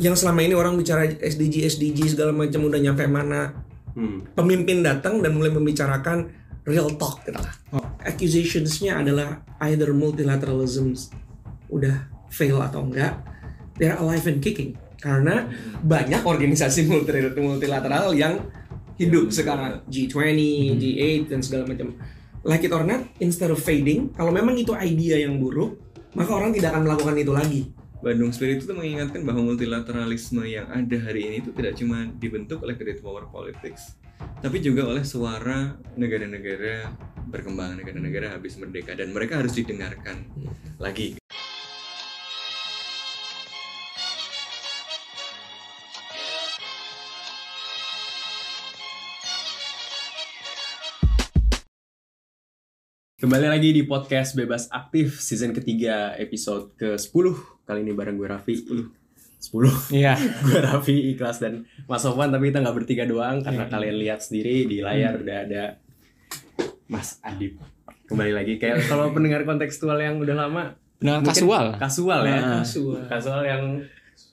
yang selama ini orang bicara SDG SDG segala macam udah nyampe mana Hmm. pemimpin datang dan mulai membicarakan real talk gitu lah. Accusationsnya adalah either multilateralism udah fail atau enggak, they're alive and kicking karena banyak organisasi multi- multilateral yang hidup sekarang G20, G8 dan segala macam. Like it or not, instead of fading, kalau memang itu idea yang buruk, maka orang tidak akan melakukan itu lagi. Bandung Spirit itu mengingatkan bahwa multilateralisme yang ada hari ini itu tidak cuma dibentuk oleh great power politics, tapi juga oleh suara negara-negara berkembang, negara-negara habis merdeka dan mereka harus didengarkan lagi. Kembali lagi di podcast Bebas Aktif season ketiga episode ke-10 Kali ini bareng gue Raffi 10 10 Iya. Gue Raffi, Ikhlas dan Mas Sofwan Tapi kita nggak bertiga doang Karena kalian lihat sendiri di layar udah ada Mas Adib Kembali lagi Kayak kalau pendengar kontekstual yang udah lama mungkin kasual. Kasual ya Nah. Kasual. Kasual yang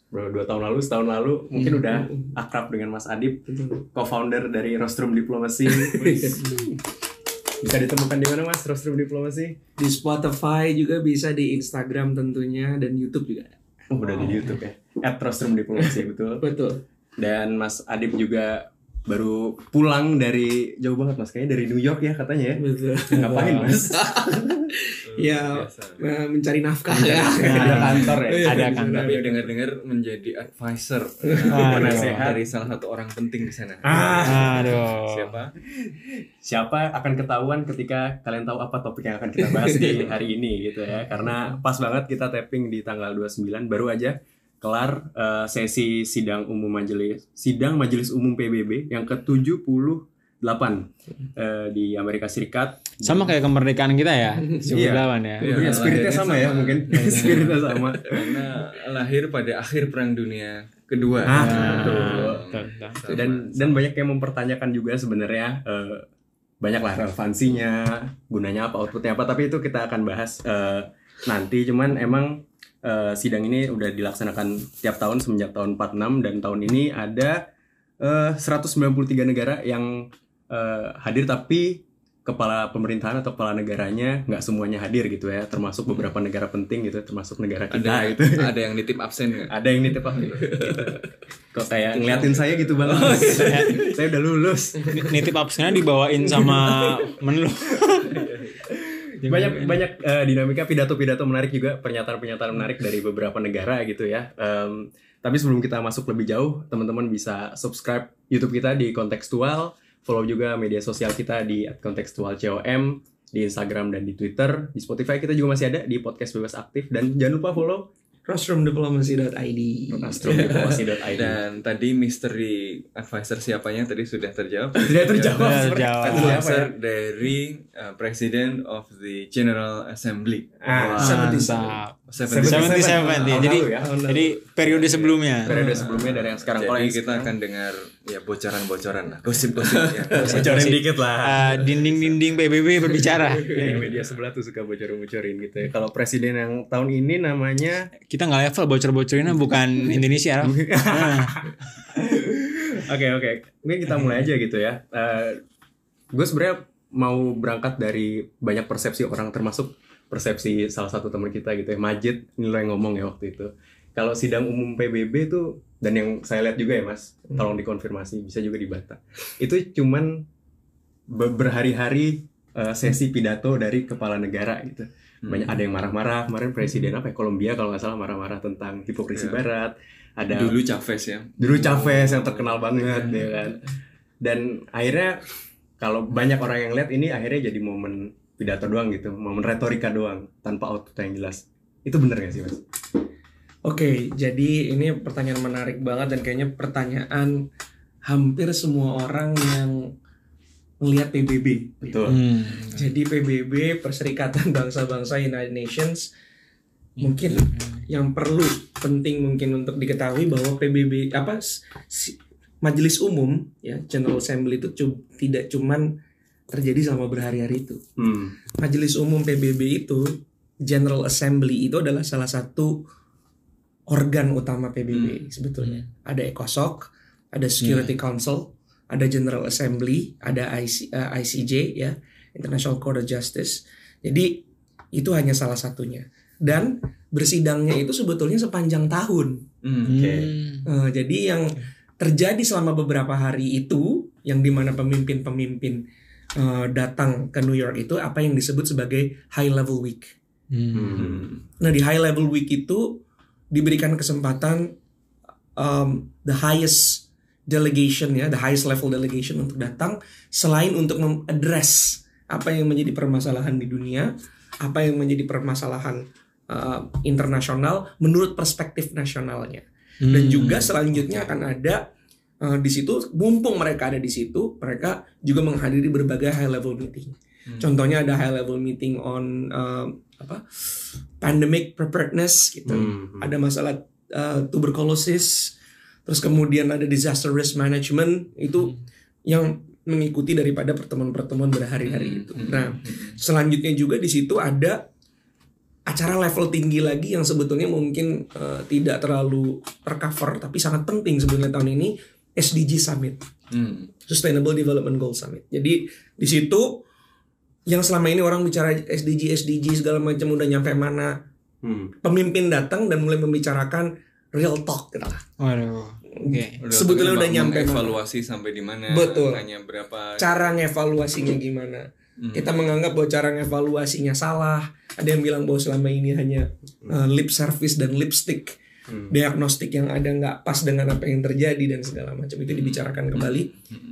Bro, dua tahun lalu, setahun lalu mungkin Hmm. udah akrab dengan Mas Adib, co-founder dari Rostrum Diplomasi. Bisa ditemukan di mana Mas Rostrum Diplomasi? Di Spotify juga bisa di Instagram tentunya dan YouTube juga. Oh, udah di YouTube ya. At Rostrum Diplomasi betul. Betul. Dan Mas Adib juga baru pulang dari jauh banget Mas kayaknya dari New York ya katanya ya. Betul. Ngapain Mas? ya Biasa. mencari nafkah ya. Ada kantor ya. Ada kan. Tapi dengar-dengar menjadi advisor penasehat dari salah satu orang penting di sana. Ah. Aduh. Siapa? Siapa akan ketahuan ketika kalian tahu apa topik yang akan kita bahas di hari ini gitu ya. Karena pas banget kita tapping di tanggal 29 baru aja kelar eh, sesi sidang umum majelis sidang majelis umum PBB yang ke-78 eh, di Amerika Serikat. Sama kayak kemerdekaan kita ya. Iya. 78 ya. Iya. Iya, spiritnya sama ya mungkin. spiritnya sama. Karena lahir pada akhir Perang Dunia Kedua. Ah, Nah, betul. betul, betul. Sama. dan dan banyak yang mempertanyakan juga sebenarnya eh, banyaklah relevansinya gunanya apa outputnya apa tapi itu kita akan bahas eh, nanti cuman emang eh, sidang ini udah dilaksanakan tiap tahun semenjak tahun 46 dan tahun ini ada eh, 193 negara yang eh, hadir tapi kepala pemerintahan atau kepala negaranya nggak semuanya hadir gitu ya. Termasuk beberapa negara penting gitu termasuk negara kita ada gitu. ada yang nitip absen nggak? ada yang nitip apa kok kayak ngeliatin saya gitu bang? Saya udah lulus. Nitip absennya dibawain sama menlu. Banyak banyak eh, dinamika pidato-pidato menarik juga pernyataan-pernyataan menarik dari beberapa negara gitu ya. Em, tapi sebelum kita masuk lebih jauh teman-teman bisa subscribe YouTube kita di kontekstual follow juga media sosial kita di @kontekstualcom di Instagram dan di Twitter di Spotify kita juga masih ada di podcast bebas aktif dan jangan lupa follow Rostrumdiplomacy.id. astrodiplomasi.id Dan tadi misteri advisor siapanya tadi sudah terjawab. tidak terjawab terjawab. Siapa ya? Advisor dari uh, President of the General Assembly. Ah, Mantap. Seventy- 70 Tahun Jadi ya. jadi periode sebelumnya. periode sebelumnya dari yang sekarang kalau Jadi yang kita akan dengar ya bocoran-bocoran lah, gosip-gosip ya. bocorin dikit lah Ah, dinding-dinding PBB berbicara. Ya, media sebelah tuh suka bocor-bocorin gitu ya. Kalau presiden yang tahun ini namanya Kita nggak level bocor-bocorinnya bukan Indonesia. Nah, Oke oke, mungkin kita mulai aja gitu ya. gue sebenarnya mau berangkat dari banyak persepsi orang termasuk persepsi salah satu teman kita gitu ya, Majid. Ini lo yang ngomong ya waktu itu. Kalau sidang umum PBB tuh dan yang saya lihat juga ya Mas, tolong dikonfirmasi bisa juga dibantah. Itu cuman be- berhari-hari eh, sesi pidato dari kepala negara gitu. banyak ada yang marah-marah kemarin presiden apa ya Kolombia kalau nggak salah marah-marah tentang hipokrisi Iya. barat ada Dulu Chavez ya. dulu Chavez yang terkenal banget ya kan dan akhirnya kalau banyak orang yang lihat ini akhirnya jadi momen pidato doang gitu momen retorika doang tanpa output yang jelas itu bener gak sih mas Oke, jadi ini pertanyaan menarik banget dan kayaknya pertanyaan hampir semua orang yang melihat PBB. betul hmm. Jadi PBB Perserikatan Bangsa-Bangsa United Nations mungkin yang perlu penting mungkin untuk diketahui bahwa PBB apa si- Majelis Umum ya General Assembly itu cu- tidak cuman terjadi selama berhari-hari itu. hmm. Majelis Umum PBB itu General Assembly itu adalah salah satu organ utama PBB sebetulnya. Ada ECOSOC, ada Security Council, ada General Assembly, ada IC, eh, ICJ ya, International Court of Justice. Jadi itu hanya salah satunya. Dan bersidangnya itu sebetulnya sepanjang tahun. Hmm. Oke. Eh, jadi yang terjadi selama beberapa hari itu, yang di mana pemimpin-pemimpin eh, datang ke New York itu apa yang disebut sebagai High Level Week. Hmm. Nah di High Level Week itu diberikan kesempatan um, the highest delegation ya, the highest level delegation untuk datang selain untuk mengadres apa yang menjadi permasalahan di dunia, apa yang menjadi permasalahan uh, internasional menurut perspektif nasionalnya. Dan juga selanjutnya akan ada uh, di situ mumpung mereka ada di situ, mereka juga menghadiri berbagai high level meeting. Contohnya ada high level meeting on uh, apa pandemic preparedness gitu. Hmm. Ada masalah uh, tuberculosis, terus kemudian ada disaster risk management itu yang mengikuti daripada pertemuan-pertemuan berhari-hari itu. Nah, selanjutnya juga di situ ada acara level tinggi lagi yang sebetulnya mungkin uh, tidak terlalu tercover tapi sangat penting sebenarnya tahun ini SDG Summit, Hmm. Sustainable Development Goal Summit. Jadi di situ yang selama ini orang bicara SDG SDG segala macam udah nyampe mana, Hmm. pemimpin datang dan mulai membicarakan real talk gitu lah. Waduh. Udah Sebetulnya udah nyampe mana. evaluasi sampai di mana Betul. angkanya berapa Cara ngevaluasinya gimana? Hmm. Kita menganggap bahwa cara ngevaluasinya salah. Ada yang bilang bahwa selama ini hanya uh, lip service dan lipstick. Hmm. Diagnostik yang ada nggak pas dengan apa yang terjadi dan segala macam itu dibicarakan kembali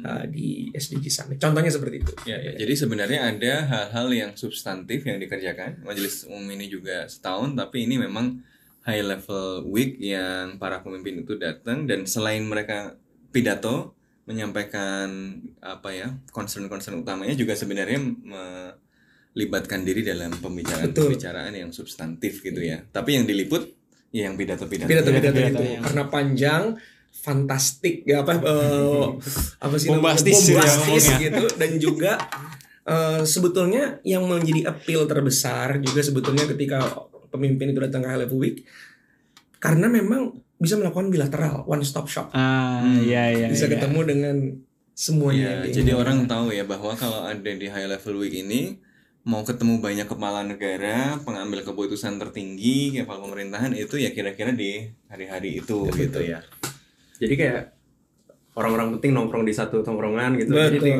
uh, di SDG Summit. Contohnya seperti itu. Ya, ya. Jadi sebenarnya ada hal-hal yang substantif yang dikerjakan. Majelis umum ini juga setahun, tapi ini memang high level week yang para pemimpin itu datang dan selain mereka pidato menyampaikan apa ya concern-concern utamanya juga sebenarnya melibatkan diri dalam pembicaraan-pembicaraan yang substantif gitu ya. Tapi yang diliput ya yang pidato-pidato. Pidato-pidato Pidato-pidato itu yang- karena panjang, fantastik ya apa eh, apa sih? Bombastis gitu ya bombastis gitu dan juga eh, sebetulnya yang menjadi appeal terbesar juga sebetulnya ketika pemimpin itu datang ke High Level Week karena memang bisa melakukan bilateral one stop shop Ah, Hmm. iya iya. bisa iya. ketemu dengan semuanya Ya, jadi orang tahu ya bahwa kalau ada di high level week ini mau ketemu banyak kepala negara, pengambil keputusan tertinggi, kepala pemerintahan itu ya kira-kira di hari-hari itu gitu ya. Jadi kayak orang-orang penting nongkrong di satu tongkrongan gitu. betul Jadi.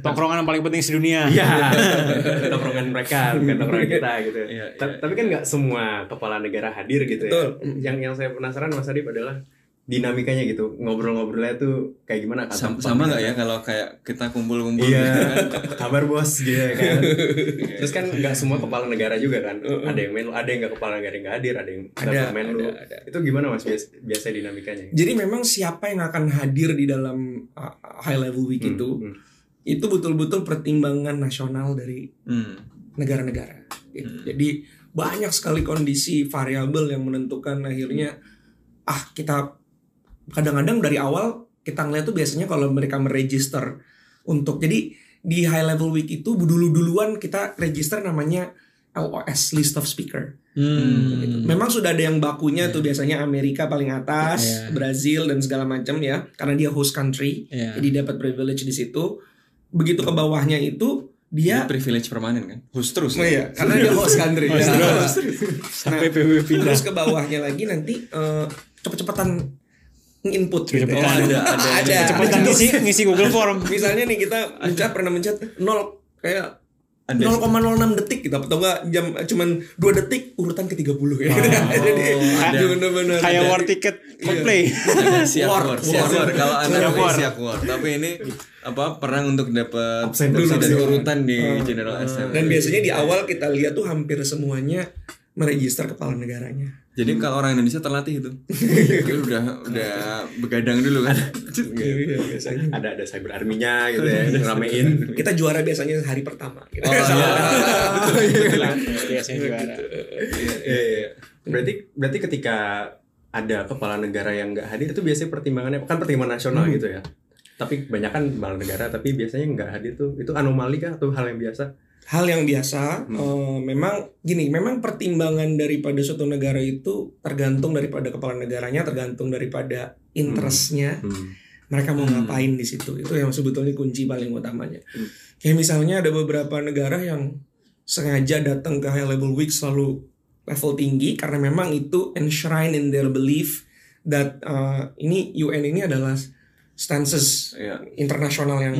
Tongkrongan yang paling penting sedunia. Iya, tongkrongan mereka, bukan tongkrongan kita gitu. Iya, Ta- iya. Tapi kan nggak semua kepala negara hadir gitu Betul. ya. Yang yang saya penasaran Mas Adib adalah dinamikanya gitu, ngobrol-ngobrolnya tuh kayak gimana? Sama, sama nggak ya kalau kayak kita kumpul-kumpul Iya, gitu kan? kabar bos gitu kan. Terus kan nggak semua kepala negara juga kan. Ada yang main, ada yang nggak kepala negara yang nggak hadir, ada yang Ada, menlu. ada, ada. Itu gimana mas biasa, biasa dinamikanya? jadi memang siapa yang akan hadir di dalam uh, High Level Week Hmm, itu hmm. itu betul-betul pertimbangan nasional dari Hmm. negara-negara. gitu. Jadi banyak sekali kondisi variabel yang menentukan akhirnya ah kita kadang-kadang dari awal kita ngeliat tuh biasanya kalau mereka meregister untuk jadi di high level week itu dulu-duluan kita register namanya LOS list of speaker. Hmm. Gitu. Memang sudah ada yang bakunya tuh biasanya Amerika paling atas, Iya. Brazil dan segala macam ya karena dia host country. Iya. Jadi dapat privilege di situ. Begitu ke bawahnya itu Dia dia privilege permanen kan? Host terus. Oh iya, karena dia host country. ya. Sampai PBB pindah. Terus ke bawahnya lagi nanti eh, cepet-cepetan input gitu. Ya. ada- ada- ada. Cepetan ngisi ngisi Google Form. Misalnya nih kita mencet pernah mencet 0 kayak Ada 0,06 detik gitu atau enggak jam cuman 2 detik urutan ke-30 ya. Jadi ada. bener-bener Kayak ada- war ticket Coldplay. ada siap War, war, siap war. Kalau anda Siap siap war. Tapi ini apa perang untuk dapat dan urutan di Uh, General Assembly. Dan biasanya di awal kita lihat tuh hampir semuanya meregister kepala negaranya. Jadi kalau orang Indonesia terlatih itu, Dia udah udah begadang dulu kan. Iya, biasanya. Ada ada cyber arminya gitu ya, ngeramein. Kita juara biasanya hari pertama gitu. Oh, iya. Biasanya juara. Iya, iya. Berarti berarti ketika ada kepala negara yang nggak hadir itu biasanya pertimbangannya kan pertimbangan nasional Hmm. gitu ya. Tapi kebanyakan kepala negara tapi biasanya nggak hadir tuh itu anomali kah atau hal yang biasa? Hal yang biasa. Eh, memang gini, memang pertimbangan daripada suatu negara itu tergantung daripada kepala negaranya, tergantung daripada interestnya. Hmm. Mereka mau Hmm. ngapain di situ. Itu yang sebetulnya kunci paling utamanya. Hmm. Kayak misalnya ada beberapa negara yang sengaja datang ke high level week selalu level tinggi karena memang itu enshrine in their belief that uh, ini UN ini adalah stances Ya, internasional yang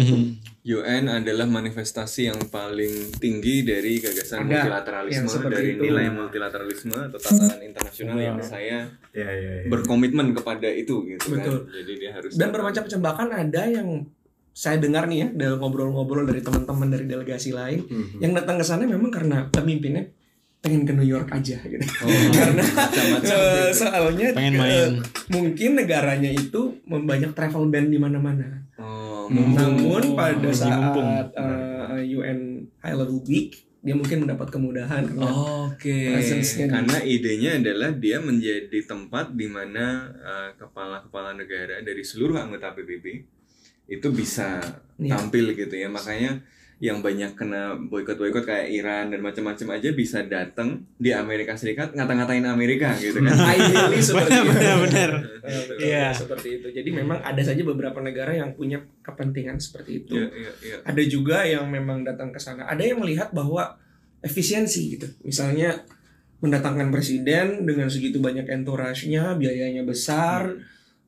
UN adalah manifestasi yang paling tinggi dari gagasan Ada multilateralisme, yang seperti dari itu. nilai multilateralisme atau tatanan internasional yang saya Ya, ya, ya. berkomitmen kepada itu gitu Betul. kan. Jadi dia harus dan bermacam-macam bahkan ada yang saya dengar nih ya dari ngobrol-ngobrol dari teman-teman dari delegasi lain Mhm. yang datang ke sana memang karena pemimpinnya pengen ke New York aja gitu. Oh, karena macam-macam gitu. soalnya Pengen eh, main. mungkin negaranya itu membanyak travel ban di mana-mana. Oh, Hmm. Namun pada lagi saat eh, UN High Level Week dia mungkin mendapat kemudahan karena Oke, Presence-nya di- karena idenya adalah dia menjadi tempat di mana uh, kepala-kepala negara dari seluruh anggota PBB itu bisa Iya. tampil gitu ya. Makanya yang banyak kena boykot-boykot kayak Iran dan macam-macam aja bisa datang di Amerika Serikat ngata-ngatain Amerika gitu kan. ideally seperti itu. Benar-benar. Eh, betul, Iya. seperti itu. Jadi memang ada saja beberapa negara yang punya kepentingan seperti itu. Iya, iya, iya. Ada juga yang memang datang ke sana. Ada yang melihat bahwa efisiensi gitu. Misalnya mendatangkan presiden dengan segitu banyak entourage-nya, biayanya besar,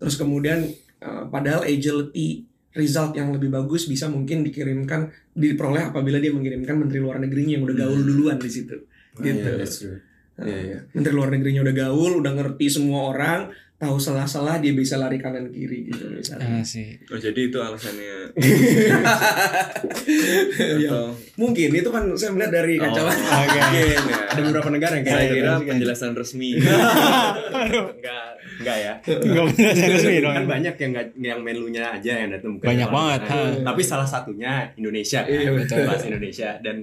terus kemudian eh, padahal agility result yang lebih bagus bisa mungkin dikirimkan diperoleh apabila dia mengirimkan menteri luar negerinya yang udah gaul duluan di situ. Gitu. Iya, that's true. Iya, iya. Menteri luar negerinya udah gaul, udah ngerti semua orang, tahu salah-salah dia bisa lari kanan kiri gitu misalnya. Ah, sih. Oh, jadi itu alasannya. Ya, Atau mungkin itu kan saya melihat dari Oh, kacamata. mungkin ya. Ada beberapa negara yang kayak Saya gitu. kira penjelasan resmi. Enggak, enggak ya. Enggak benar saya resmi dong. Kan banyak yang nggak yang menlunya aja yang datang bukan Banyak banget, Nah. Tapi salah satunya Indonesia kan. Iya, betul. Bahas Indonesia dan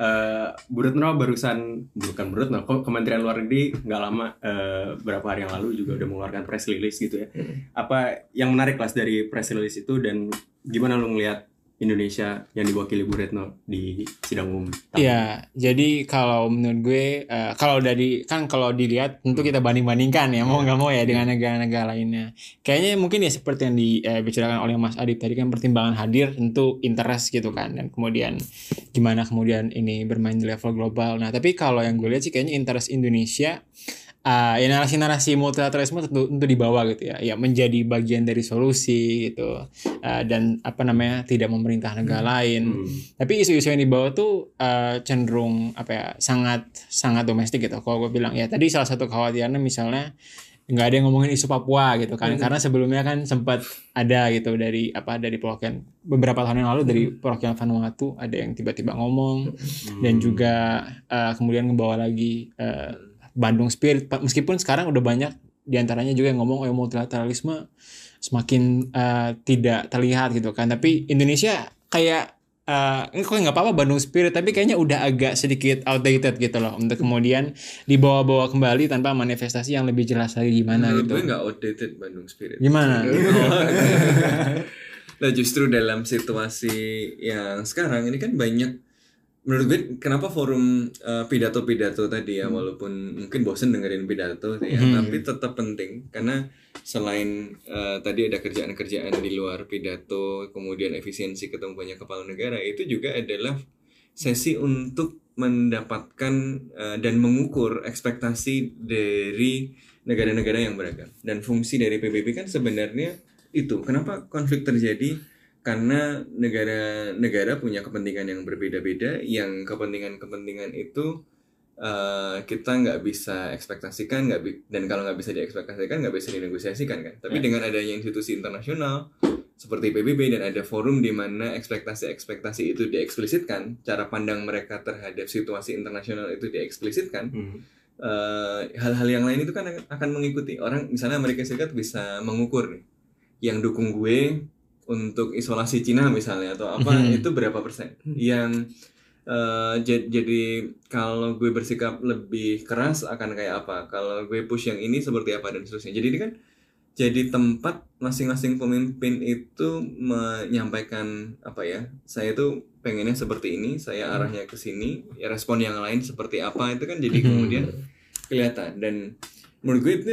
eh Bu Retno barusan bukan Bu Retno, kok Kementerian Luar Negeri nggak lama eh, berapa hari yang lalu juga udah mengeluarkan press release gitu ya. Hmm. Apa yang menarik kelas dari press release itu dan gimana lu ngelihat Indonesia yang diwakili Bu Retno di sidang umum? Iya, jadi kalau menurut gue, eh, kalau dari kan kalau dilihat tentu kita banding-bandingkan ya, mau nggak mau ya dengan negara-negara lainnya. Kayaknya mungkin ya seperti yang dibicarakan oleh Mas Adib tadi kan pertimbangan hadir tentu interest gitu kan, dan kemudian gimana kemudian ini bermain di level global. Nah, tapi kalau yang gue lihat sih kayaknya interest Indonesia eh, ya narasi-narasi multilateralisme tentu, tentu dibawa gitu ya, ya menjadi bagian dari solusi gitu Eh, dan apa namanya tidak memerintah negara lain. Hmm. Tapi isu-isu yang dibawa tuh eh, cenderung apa ya sangat sangat domestik gitu. Kalau gue bilang ya tadi salah satu kekhawatirannya misalnya nggak ada yang ngomongin isu Papua gitu kan Hmm. karena sebelumnya kan sempat ada gitu dari apa dari perwakilan beberapa tahun yang lalu dari perwakilan Vanuatu ada yang tiba-tiba ngomong Hmm. dan juga eh, kemudian ngebawa lagi eh, Bandung Spirit meskipun sekarang udah banyak di antaranya juga yang ngomong oh multilateralisme semakin eh, tidak terlihat gitu kan. Tapi Indonesia kayak eh kok nggak apa-apa Bandung Spirit tapi kayaknya udah agak sedikit outdated gitu loh. Untuk kemudian dibawa-bawa kembali tanpa manifestasi yang lebih jelas lagi gimana Menurut gitu. gue nggak outdated Bandung Spirit. gimana? Nah justru dalam situasi yang sekarang ini kan banyak menurut gue kenapa forum eh, pidato-pidato tadi ya walaupun mungkin bosen dengerin pidato ya Hmm. tapi tetap penting. Karena selain eh, tadi ada kerjaan-kerjaan di luar pidato kemudian efisiensi ketemu banyak kepala negara itu juga adalah sesi untuk mendapatkan eh, dan mengukur ekspektasi dari negara-negara yang beragam. Dan fungsi dari PBB kan sebenarnya itu. Kenapa konflik terjadi karena negara-negara punya kepentingan yang berbeda-beda yang kepentingan-kepentingan itu eh, kita nggak bisa ekspektasikan nggak bi- dan kalau nggak bisa diekspektasikan nggak bisa dinegosiasikan kan? Tapi dengan adanya institusi internasional seperti PBB dan ada forum di mana ekspektasi-ekspektasi itu dieksplisitkan cara pandang mereka terhadap situasi internasional itu dieksplisitkan Hmm. eh, hal-hal yang lain itu kan akan- akan mengikuti. Orang misalnya Amerika Serikat bisa mengukur nih yang dukung gue untuk isolasi Cina misalnya atau apa Mhm. itu berapa persen? Yang eh, ja- jadi kalau gue bersikap lebih keras akan kayak apa? Kalau gue push yang ini seperti apa dan seterusnya? Jadi ini kan jadi tempat masing-masing pemimpin itu menyampaikan apa ya saya tuh pengennya seperti ini saya arahnya ke sini ya respon yang lain seperti apa itu kan jadi Mhm. kemudian kelihatan. Dan menurut gue itu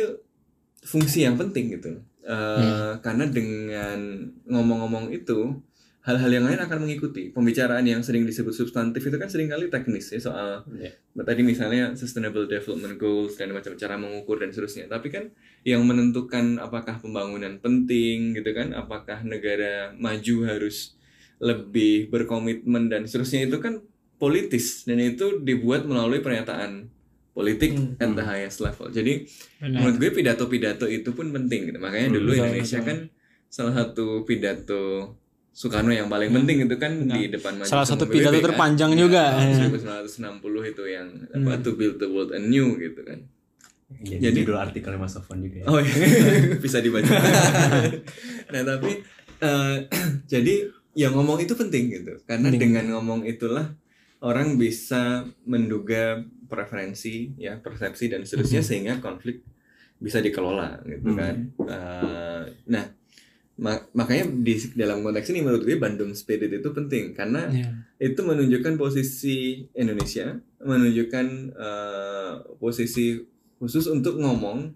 fungsi yang penting gitu Eh, karena dengan ngomong-ngomong itu hal-hal yang lain akan mengikuti. Pembicaraan yang sering disebut substantif itu kan sering kali teknis ya soal Iya. tadi misalnya sustainable development goals dan macam cara mengukur dan seterusnya. Tapi kan yang menentukan apakah pembangunan penting gitu kan apakah negara maju harus lebih berkomitmen dan seterusnya itu kan politis. Dan itu dibuat melalui pernyataan politik Hmm. at the highest level jadi Benar. menurut gue pidato-pidato itu pun penting gitu. makanya Hmm, dulu betul, Indonesia betul. kan salah satu pidato Soekarno yang paling penting itu kan Benar. di depan maju Salah satu pidato kan. terpanjang Ya, juga. Ya. 1960 itu yang apa to build the world anew gitu kan Jadi, Jadi- judul artikelnya Mas Sofwan juga ya. Oh iya, bisa dibaca. nah tapi eh, jadi yang ngomong itu penting gitu, karena Penting. dengan ngomong itulah orang bisa menduga preferensi, ya persepsi dan seterusnya sehingga konflik bisa dikelola gitu Hmm. kan. Eh, nah ma- makanya di dalam konteks ini menurut gue Bandung Spirit itu penting karena Ya. itu menunjukkan posisi Indonesia, menunjukkan eh, posisi khusus untuk ngomong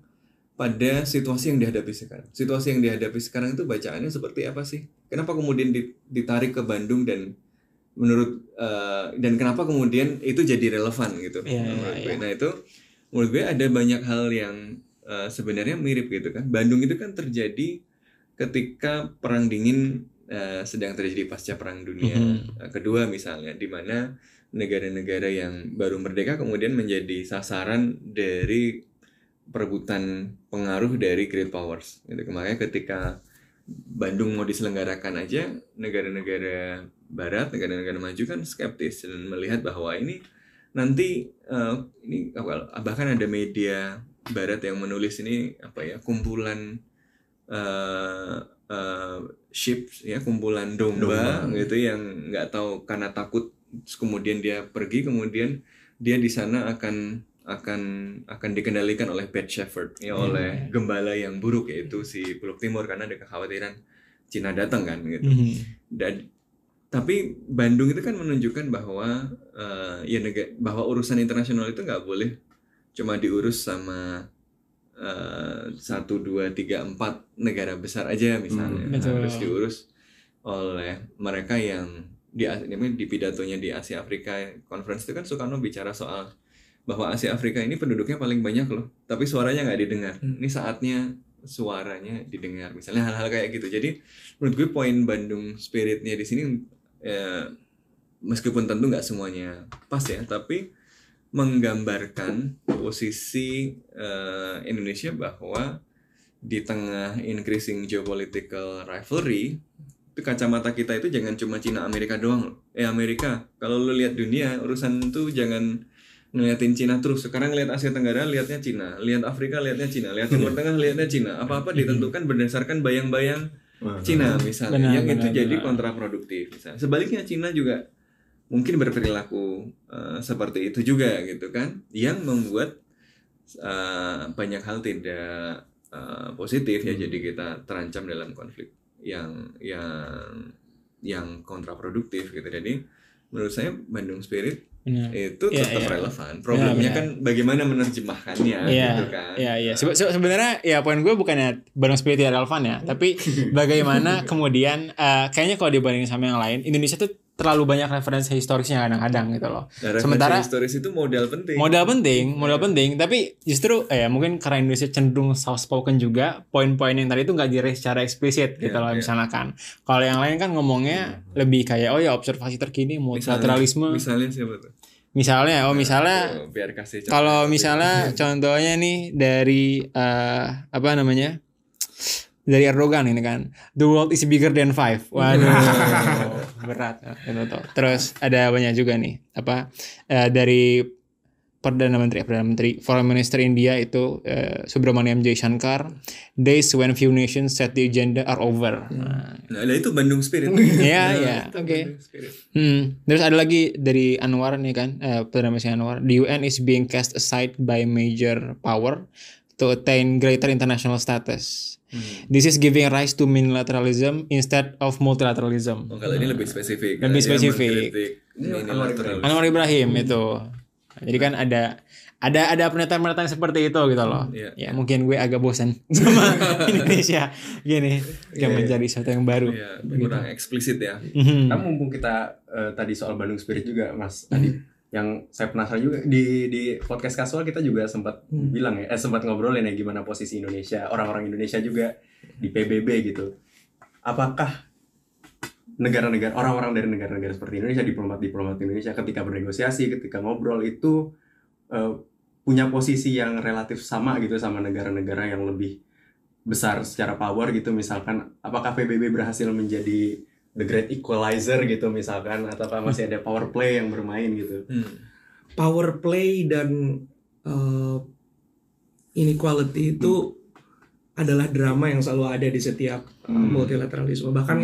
pada situasi yang dihadapi sekarang. Situasi yang dihadapi sekarang itu bacaannya seperti apa sih? Kenapa kemudian di- ditarik ke Bandung dan menurut eh, dan kenapa kemudian itu jadi relevan gitu? Menurut gue. iya. Nah itu menurut gue ada banyak hal yang eh, sebenarnya mirip gitu kan. Bandung itu kan terjadi ketika perang dingin eh, sedang terjadi pasca perang dunia Mhm. eh, kedua misalnya di mana negara-negara yang baru merdeka kemudian menjadi sasaran dari perebutan pengaruh dari great powers gitu makanya ketika Bandung mau diselenggarakan aja negara-negara barat negara-negara maju kan skeptis dan melihat bahwa ini nanti eh, ini bahkan ada media barat yang menulis ini apa ya kumpulan eh eh, ships ya kumpulan domba, Domba. gitu yang nggak tahu karena takut kemudian dia pergi kemudian dia di sana akan akan akan dikendalikan oleh bad shepherd ya Hmm. oleh gembala yang buruk yaitu si Pulau Timur karena ada kekhawatiran Cina datang kan gitu Mhm. dan tapi Bandung itu kan menunjukkan bahwa eh, ya nega- bahwa urusan internasional itu nggak boleh cuma diurus sama eh, satu dua tiga empat negara besar aja misalnya Hmm, betul. harus diurus oleh mereka yang di di pidatonya di Asia Afrika Conference itu kan Soekarno bicara soal bahwa Asia Afrika ini penduduknya paling banyak loh tapi suaranya nggak didengar Hmm. ini saatnya suaranya didengar misalnya hal-hal kayak gitu jadi menurut gue poin Bandung spiritnya di sini ya, meskipun tentu nggak semuanya pas ya tapi menggambarkan posisi eh, Indonesia bahwa di tengah increasing geopolitical rivalry itu kacamata kita itu jangan cuma Cina Amerika doang loh. Eh Amerika, kalau lu lihat dunia urusan itu jangan ngeliatin Cina terus. Sekarang lihat Asia Tenggara lihatnya Cina, lihat Afrika lihatnya Cina, lihat Timur Tengah lihatnya Cina. Apa-apa ditentukan berdasarkan bayang-bayang Cina misalnya Benar, yang itu benar, jadi benar. kontraproduktif misalnya. Sebaliknya Cina juga mungkin berperilaku eh, seperti itu juga gitu kan yang membuat eh, banyak hal tidak eh, positif ya Hmm. jadi kita terancam dalam konflik yang yang yang kontraproduktif gitu. Jadi menurut saya Bandung Spirit Benar. itu Iya, tetap iya. relevan. Problemnya benar. kan bagaimana menerjemahkannya Iya, gitu kan. iya, iya. Sebe- se- sebenarnya ya poin gue bukannya Bandung Spirit tidak relevan ya, tapi bagaimana kemudian eh, kayaknya kalau dibandingin sama yang lain, Indonesia tuh terlalu banyak referensi historisnya kadang-kadang gitu loh. Nah, referensi Sementara- historis itu modal penting. Modal penting, modal penting, tapi justru eh, mungkin karena Indonesia cenderung soft spoken juga, poin-poin yang tadi itu nggak dire secara eksplisit gitu Iya, loh iya. misalkan. Kalau yang lain kan ngomongnya lebih kayak oh ya observasi terkini multilateralisme. Misalnya siapa tuh? Misalnya, oh misalnya Oh, biar kasih contoh. kalau misalnya contohnya nih dari eh, apa namanya dari Erdogan ini kan the world is bigger than five waduh berat tuh terus ada banyak juga nih apa eh, dari perdana menteri perdana menteri foreign minister India itu eh, Subramaniam Jaishankar days when few nations set the agenda are over nah, Nah, lah itu Bandung Spirit. Iya, Nah, iya, itu oke. Hmm. Terus ada lagi dari Anwar nih kan, eh, Perdana Menteri Anwar. The UN is being cast aside by major power to attain greater international status. Hmm. This is giving rise to unilateralism instead of multilateralism. Oh, kalau ini lebih spesifik. Lebih Dia spesifik. Anwar Ibrahim itu. Jadi kan ada ada ada pernyataan-pernyataan seperti itu gitu loh. Iya. Ya mungkin gue agak bosan sama Indonesia gini kayak mencari sesuatu yang baru. Iya, kurang eksplisit ya. Mhm. Nah, mumpung kita eh, tadi soal Bandung Spirit juga Mas Adi yang saya penasaran juga di di podcast kasual kita juga sempat Hmm. bilang ya eh sempat ngobrolin ya gimana posisi Indonesia orang-orang Indonesia juga di PBB gitu apakah negara-negara orang-orang dari negara-negara seperti Indonesia diplomat-diplomat Indonesia ketika bernegosiasi ketika ngobrol itu eh, punya posisi yang relatif sama gitu sama negara-negara yang lebih besar secara power gitu misalkan apakah PBB berhasil menjadi the great equalizer gitu misalkan atau masih ada power play yang bermain gitu Hmm. power play dan uh, inequality itu adalah drama yang selalu ada di setiap uh, Hmm. multilateralisme. Bahkan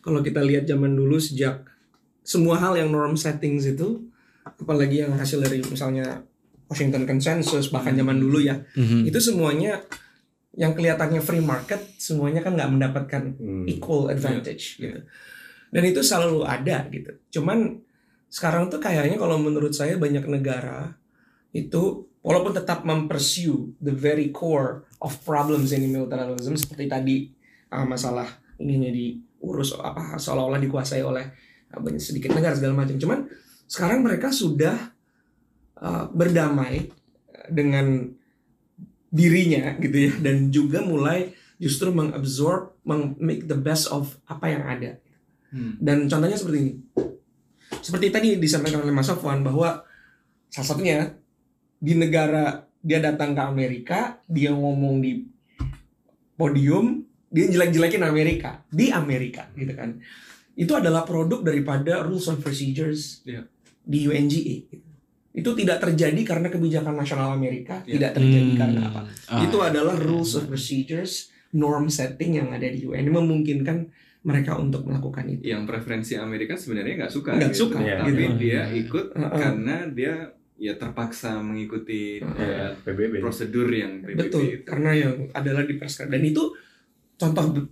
kalau kita lihat zaman dulu sejak semua hal yang norm settings itu, apalagi yang hasil dari misalnya Washington Consensus, bahkan zaman dulu ya, Mhm. itu semuanya yang kelihatannya free market, semuanya kan nggak mendapatkan Hmm. equal advantage gitu. Dan itu selalu ada gitu. Cuman sekarang tuh kayaknya kalau menurut saya banyak negara itu walaupun tetap mempursue the very core of problems in multilateralism seperti tadi uh, masalah ininya diurus apa seolah-olah dikuasai oleh uh, banyak sedikit negara segala macam. Cuman sekarang mereka sudah uh, berdamai dengan dirinya gitu ya dan juga mulai justru mengabsorb, meng make the best of apa yang ada. Hmm. Dan contohnya seperti ini. Seperti tadi disampaikan oleh Mas Sofwan bahwa salah satunya di negara dia datang ke Amerika, dia ngomong di podium, dia jelek-jelekin Amerika di Amerika gitu kan. Itu adalah produk daripada rules and procedures Iya. di UNGA. gitu. Itu tidak terjadi karena kebijakan nasional Amerika, Iya. tidak terjadi Hmm. karena apa? Ah. itu adalah rules of procedures, norm setting yang ada di UN memungkinkan mereka untuk melakukan itu. Yang preferensi Amerika sebenarnya nggak suka. Nggak gitu. suka, Iya. Tapi gitu. dia ikut Heeh. karena dia ya terpaksa mengikuti Ya, eh, PBB prosedur yang PBB Betul, itu. karena yang adalah di perskar dan itu contoh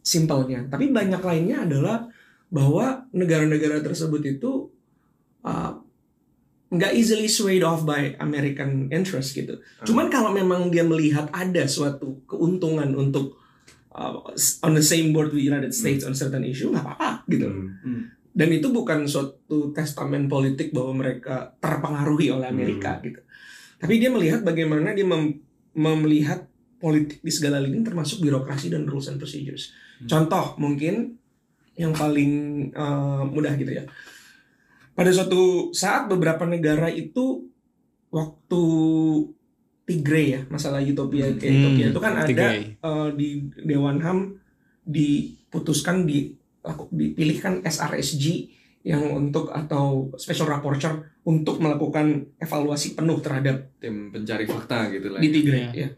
simpelnya. Tapi banyak lainnya adalah bahwa negara-negara tersebut itu uh, nggak easily swayed off by American interest gitu. Cuman kalau memang dia melihat ada suatu keuntungan untuk uh, on the same board with United States on certain issue nggak apa-apa gitu. Hmm. Dan itu bukan suatu testamen politik bahwa mereka terpengaruhi oleh Amerika gitu. Tapi dia melihat bagaimana dia mem- melihat politik di segala lini termasuk birokrasi dan rules and procedures. Contoh mungkin yang paling eh, mudah gitu ya. Pada suatu saat beberapa negara itu waktu Tigray ya, masalah Utopia ke Hmm, Ethiopia itu kan ada eh, di Dewan HAM diputuskan di laku- dipilihkan SRSG yang untuk atau special rapporteur untuk melakukan evaluasi penuh terhadap Tim pencari fakta gitu lah. di Tigray Iya. ya.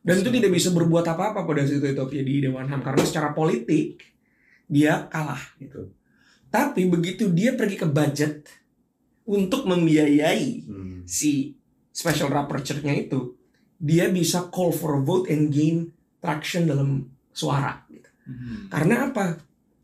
Dan itu tidak bisa berbuat apa-apa pada saat itu Ethiopia di Dewan HAM karena secara politik dia kalah gitu. Tapi begitu dia pergi ke budget untuk membiayai Hmm. si special rapporteur-nya itu, dia bisa call for a vote and gain traction dalam suara. Gitu. Hmm. Karena apa?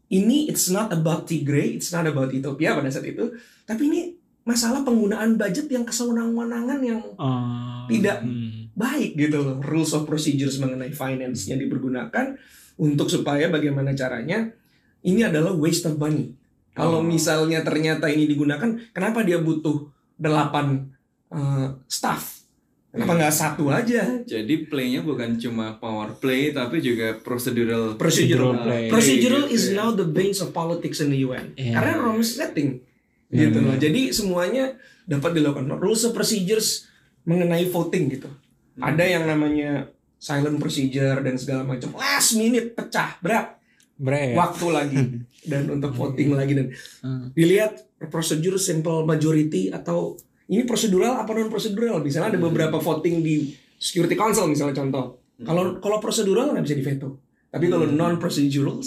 Ini it's not about Tigray, it's not about Ethiopia pada saat itu, tapi ini masalah penggunaan budget yang kesewenang-wenangan yang Ah. Tidak. Hmm. baik gitu loh. Rules of procedures mengenai finance-nya dipergunakan untuk supaya bagaimana caranya ini adalah waste of money. Kalau Oh. misalnya ternyata ini digunakan, kenapa dia butuh delapan uh, staff? Kenapa nggak satu aja? Jadi playnya bukan cuma power play tapi juga procedural Procedural play. Procedural gitu is ya. now the base of politics in the UN. Iya. Karena norm setting. Iya, Gitu loh. iya. Jadi semuanya dapat dilakukan. Rules of procedures mengenai voting gitu. Ada yang namanya silent procedure dan segala macam. Last minute pecah, berat. Bre. Waktu lagi dan untuk voting lagi dan Hmm. dilihat prosedur simple majority atau ini prosedural apa non prosedural. Misalnya ada beberapa voting di Security Council misalnya contoh. Kalau kalau prosedural nggak bisa diveto. Tapi kalau non procedural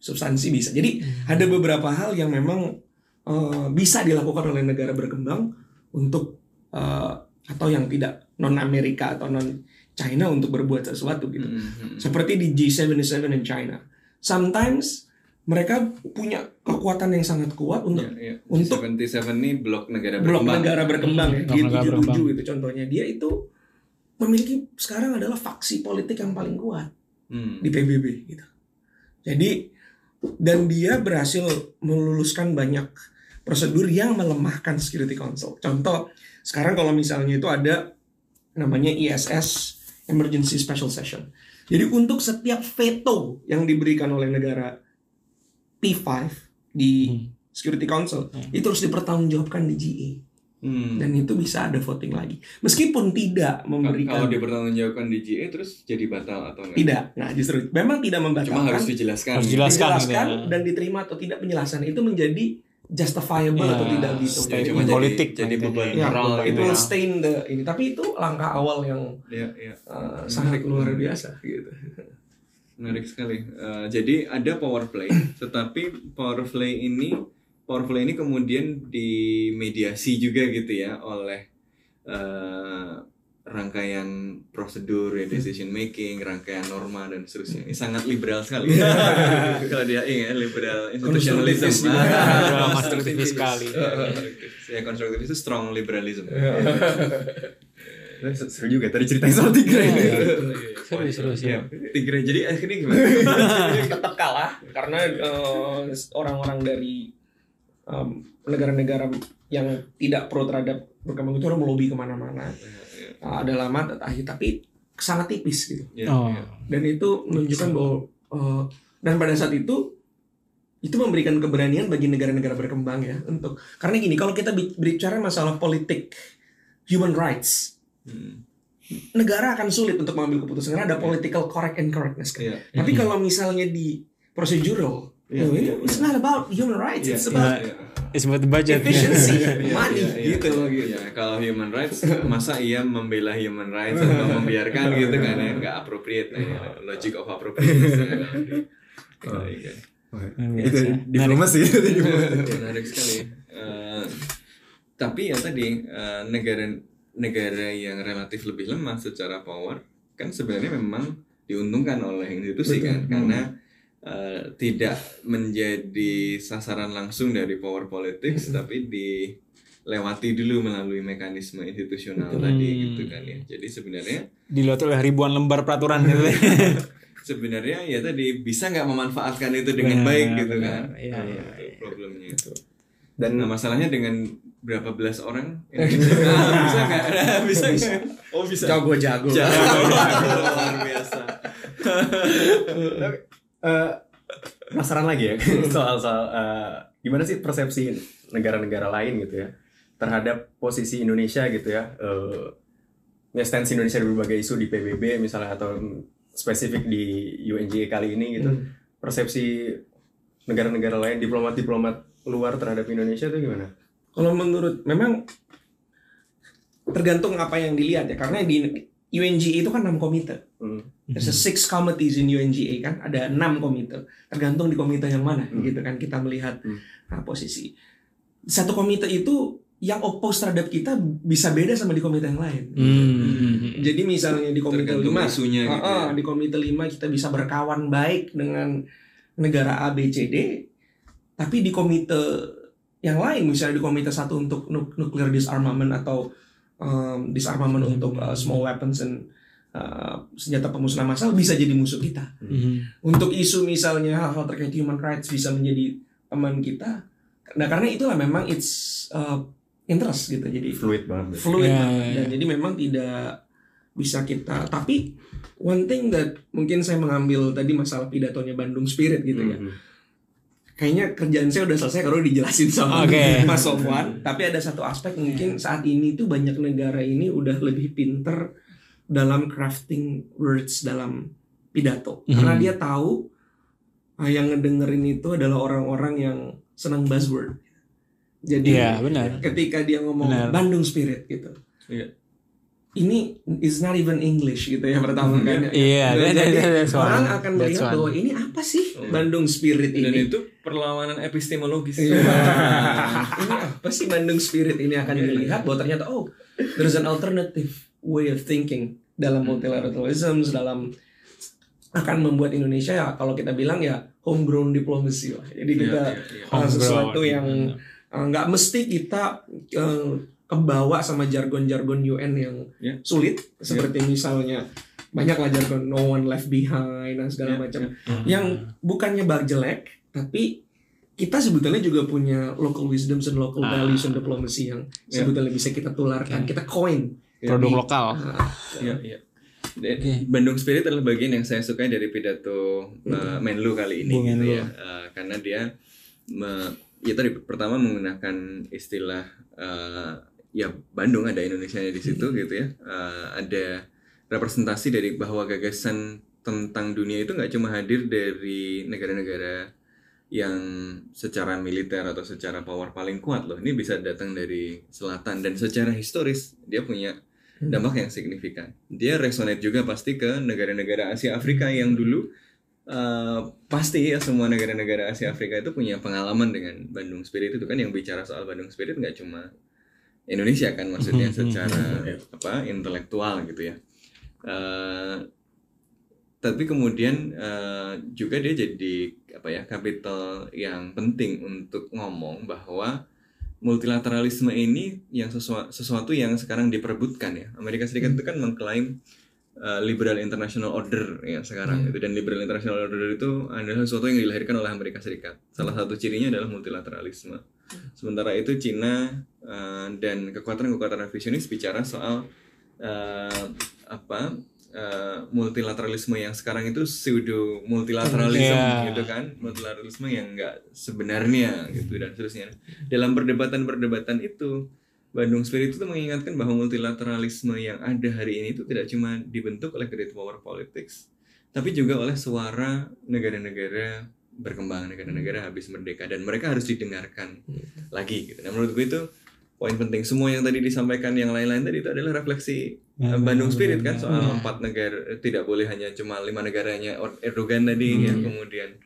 substansi bisa. Jadi ada beberapa hal yang memang eh, bisa dilakukan oleh negara berkembang untuk eh, atau yang tidak non Amerika atau non China untuk berbuat sesuatu gitu. Seperti di G77 in China. Sometimes mereka punya kekuatan yang sangat kuat untuk Ya, ya. Untuk- G77 ini blok negara blok berkembang. negara berkembang ya. Blok negara G77 berkembang. itu contohnya. Dia itu memiliki sekarang adalah faksi politik yang paling kuat Hmm. di PBB gitu. Jadi dan dia berhasil meluluskan banyak prosedur yang melemahkan Security Council. Contoh, sekarang kalau misalnya itu ada namanya ISS Emergency Special Session. Jadi untuk setiap veto yang diberikan oleh negara P5 di Hmm. Security Council Hmm. itu harus dipertanggungjawabkan di GA Hmm. dan itu bisa ada voting lagi. Meskipun tidak Kalau memberikan dipertanggungjawabkan di GA terus jadi batal atau enggak? tidak. Nah, justru memang tidak Cuma membatalkan harus dijelaskan. Harus dijelaskan. dijelaskan gitu ya. dan diterima atau tidak penjelasan itu menjadi justifiable Ya, atau tidak gitu. Cuma jadi- politik jadi beban Ya, moral it gitu will ya. stain the ini. Tapi itu langkah awal yang Iya, iya. uh, sangat luar biasa gitu. Menarik sekali. Eh, jadi ada power play, tetapi power play ini power play ini kemudian dimediasi juga gitu ya oleh eh, rangkaian prosedur ya decision making, rangkaian norma dan seterusnya. Ini sangat liberal sekali. Kalau dia ingat liberal institutionalism. Konstruktivis juga. Liberal konstruktivis sekali. Ya konstruktivis itu strong liberalism. Eh, Seru juga tadi ceritain soal tiga ini. Seru, seru, seru. Ya, Tigre. Jadi akhirnya gimana? tetap kalah karena uh, orang-orang dari um, negara-negara yang tidak pro terhadap berkembang itu orang melobi ke mana-mana. Uh, ada lama terakhir tapi sangat tipis gitu. Ya, Oh. ya. dan itu menunjukkan bahwa uh, dan pada saat itu itu memberikan keberanian bagi negara-negara berkembang ya untuk karena gini kalau kita bi- bicara masalah politik human rights Hmm. negara akan sulit untuk mengambil keputusan karena ada political correct and correctness kan. Iya. Tapi kalau misalnya di procedural, Oh, ini iya, it's not about human rights, Iya, it's about iya. It's about the budget. efficiency, Iya, money, iya, iya. gitu loh gitu. Iya, kalau human rights masa ia membela human rights atau membiarkan gitu kan ya nggak appropriate nah, ya. logic of appropriateness ya. Oh. Iya, Itu diplomasi. menarik sekali Eh, tapi ya tadi eh, negara negara yang relatif lebih lemah secara power kan sebenarnya memang diuntungkan oleh institusi Betul. kan karena eh, tidak menjadi sasaran langsung dari power politics tapi dilewati dulu melalui mekanisme institusional Betul. tadi Hmm. gitu kan ya jadi sebenarnya Dilihat oleh ribuan lembar peraturan gitu. sebenarnya ya tadi bisa nggak memanfaatkan itu dengan Benar, baik gitu benar. kan Iya, Nah, iya, itu iya. problemnya itu Dan Nah masalahnya dengan berapa belas orang Indonesia Nah, bisa nggak? Nah, bisa nggak? Oh bisa. Jago-jago. Luar biasa. Eh, penasaran lagi ya soal soal eh, gimana sih persepsi negara-negara lain gitu ya terhadap posisi Indonesia gitu ya eh ya stance Indonesia di berbagai isu di PBB misalnya atau spesifik di UNGA kali ini gitu Hmm. persepsi negara-negara lain diplomat-diplomat luar terhadap Indonesia itu gimana? Kalau menurut memang tergantung apa yang dilihat ya karena di UNGA itu kan enam komite. Hmm. There's a six committees in UNGA kan, ada enam komite. Tergantung di komite yang mana, Hmm. gitu kan kita melihat Hmm. nah, posisi. Satu komite itu yang oppose terhadap kita bisa beda sama di komite yang lain. Hmm. Jadi misalnya di komite Tergantung 5 isunya gitu. Ah, ah, ya. di komite 5 kita bisa berkawan baik dengan negara A, B, C, D. Tapi di komite yang lain, misalnya di komite satu untuk nu- nuclear disarmament atau um, disarmament untuk uh, small weapons and uh, senjata pemusnahan massal bisa jadi musuh kita. Hmm. Untuk isu misalnya hal-hal terkait human rights bisa menjadi teman kita. Nah karena itulah memang it's uh, interest gitu. Jadi Fluid banget. fluid Ya, banget. ya, dan ya. jadi memang tidak bisa kita tapi one thing that mungkin saya mengambil tadi masalah pidatonya Bandung Spirit gitu ya Mhm. kayaknya kerjaan saya udah selesai kalau dijelasin sama Oke. Mas Sofwan tapi ada satu aspek mungkin saat ini tuh banyak negara ini udah lebih pinter dalam crafting words dalam pidato Mhm. karena dia tahu ah, yang ngedengerin itu adalah orang-orang yang senang buzzword jadi Iya, benar. ketika dia ngomong Benar. Bandung Spirit gitu. Iya. Ini is not even English gitu ya pertama kan. Iya, Dan that- jadi that- orang one. akan That's melihat one. bahwa ini apa sih Oh. Bandung Spirit Dan ini? itu perlawanan epistemologis. Iya. ini apa sih Bandung Spirit ini akan Iya. dilihat bahwa ternyata oh there's an alternative way of thinking dalam multilateralism dalam akan membuat Indonesia ya kalau kita bilang ya homegrown diplomacy lah. Jadi Iya, kita iya, iya. uh, sesuatu yang uh, nggak mesti kita uh, kebawa sama jargon-jargon UN yang Iya. sulit seperti misalnya banyaklah jargon no one left behind dan segala Iya, macam iya. yang bukannya bak jelek tapi kita sebetulnya juga punya local wisdom and local Ah. values and diplomacy yang sebetulnya bisa kita tularkan kita coin Produk lokal. Iya, iya. Dan Oke. Bandung Spirit adalah bagian yang saya sukai dari pidato uh, Menlu kali ini Bu gitu Menlu. ya. Uh, karena dia me- ya tadi pertama menggunakan istilah uh, ya Bandung ada Indonesia di situ gitu ya. Uh, ada representasi dari bahwa gagasan tentang dunia itu nggak cuma hadir dari negara-negara yang secara militer atau secara power paling kuat loh. Ini bisa datang dari selatan dan secara historis dia punya dampak yang signifikan. Dia resonate juga pasti ke negara-negara Asia Afrika yang dulu uh, pasti ya semua negara-negara Asia Afrika itu punya pengalaman dengan Bandung Spirit itu kan yang bicara soal Bandung Spirit nggak cuma Indonesia kan maksudnya Mhm, secara apa intelektual gitu ya. Uh, tapi kemudian uh, juga dia jadi apa ya kapital yang penting untuk ngomong bahwa multilateralisme ini yang sesuatu, sesuatu yang sekarang diperebutkan ya. Amerika Serikat itu kan mengklaim uh, liberal international order ya sekarang Hmm. itu. Dan liberal international order itu adalah sesuatu yang dilahirkan oleh Amerika Serikat. Salah satu cirinya adalah multilateralisme. Sementara itu Cina uh, dan kekuatan-kekuatan revisionis bicara soal uh, apa uh, multilateralisme yang sekarang itu pseudo multilateralism Iya. gitu kan. Multilateralisme yang enggak sebenarnya gitu dan seterusnya. Dalam perdebatan-perdebatan itu Bandung Spirit itu mengingatkan bahwa multilateralisme yang ada hari ini itu tidak cuma dibentuk oleh great power politics tapi juga oleh suara negara-negara berkembang negara-negara habis merdeka dan mereka harus didengarkan lagi gitu. Nah menurut gue itu poin penting. Semua yang tadi disampaikan yang lain-lain tadi itu adalah refleksi Ya, uh, Bandung Spirit kan soal Ya. empat negara eh, tidak boleh hanya cuma lima negaranya Erdogan tadi ya kemudian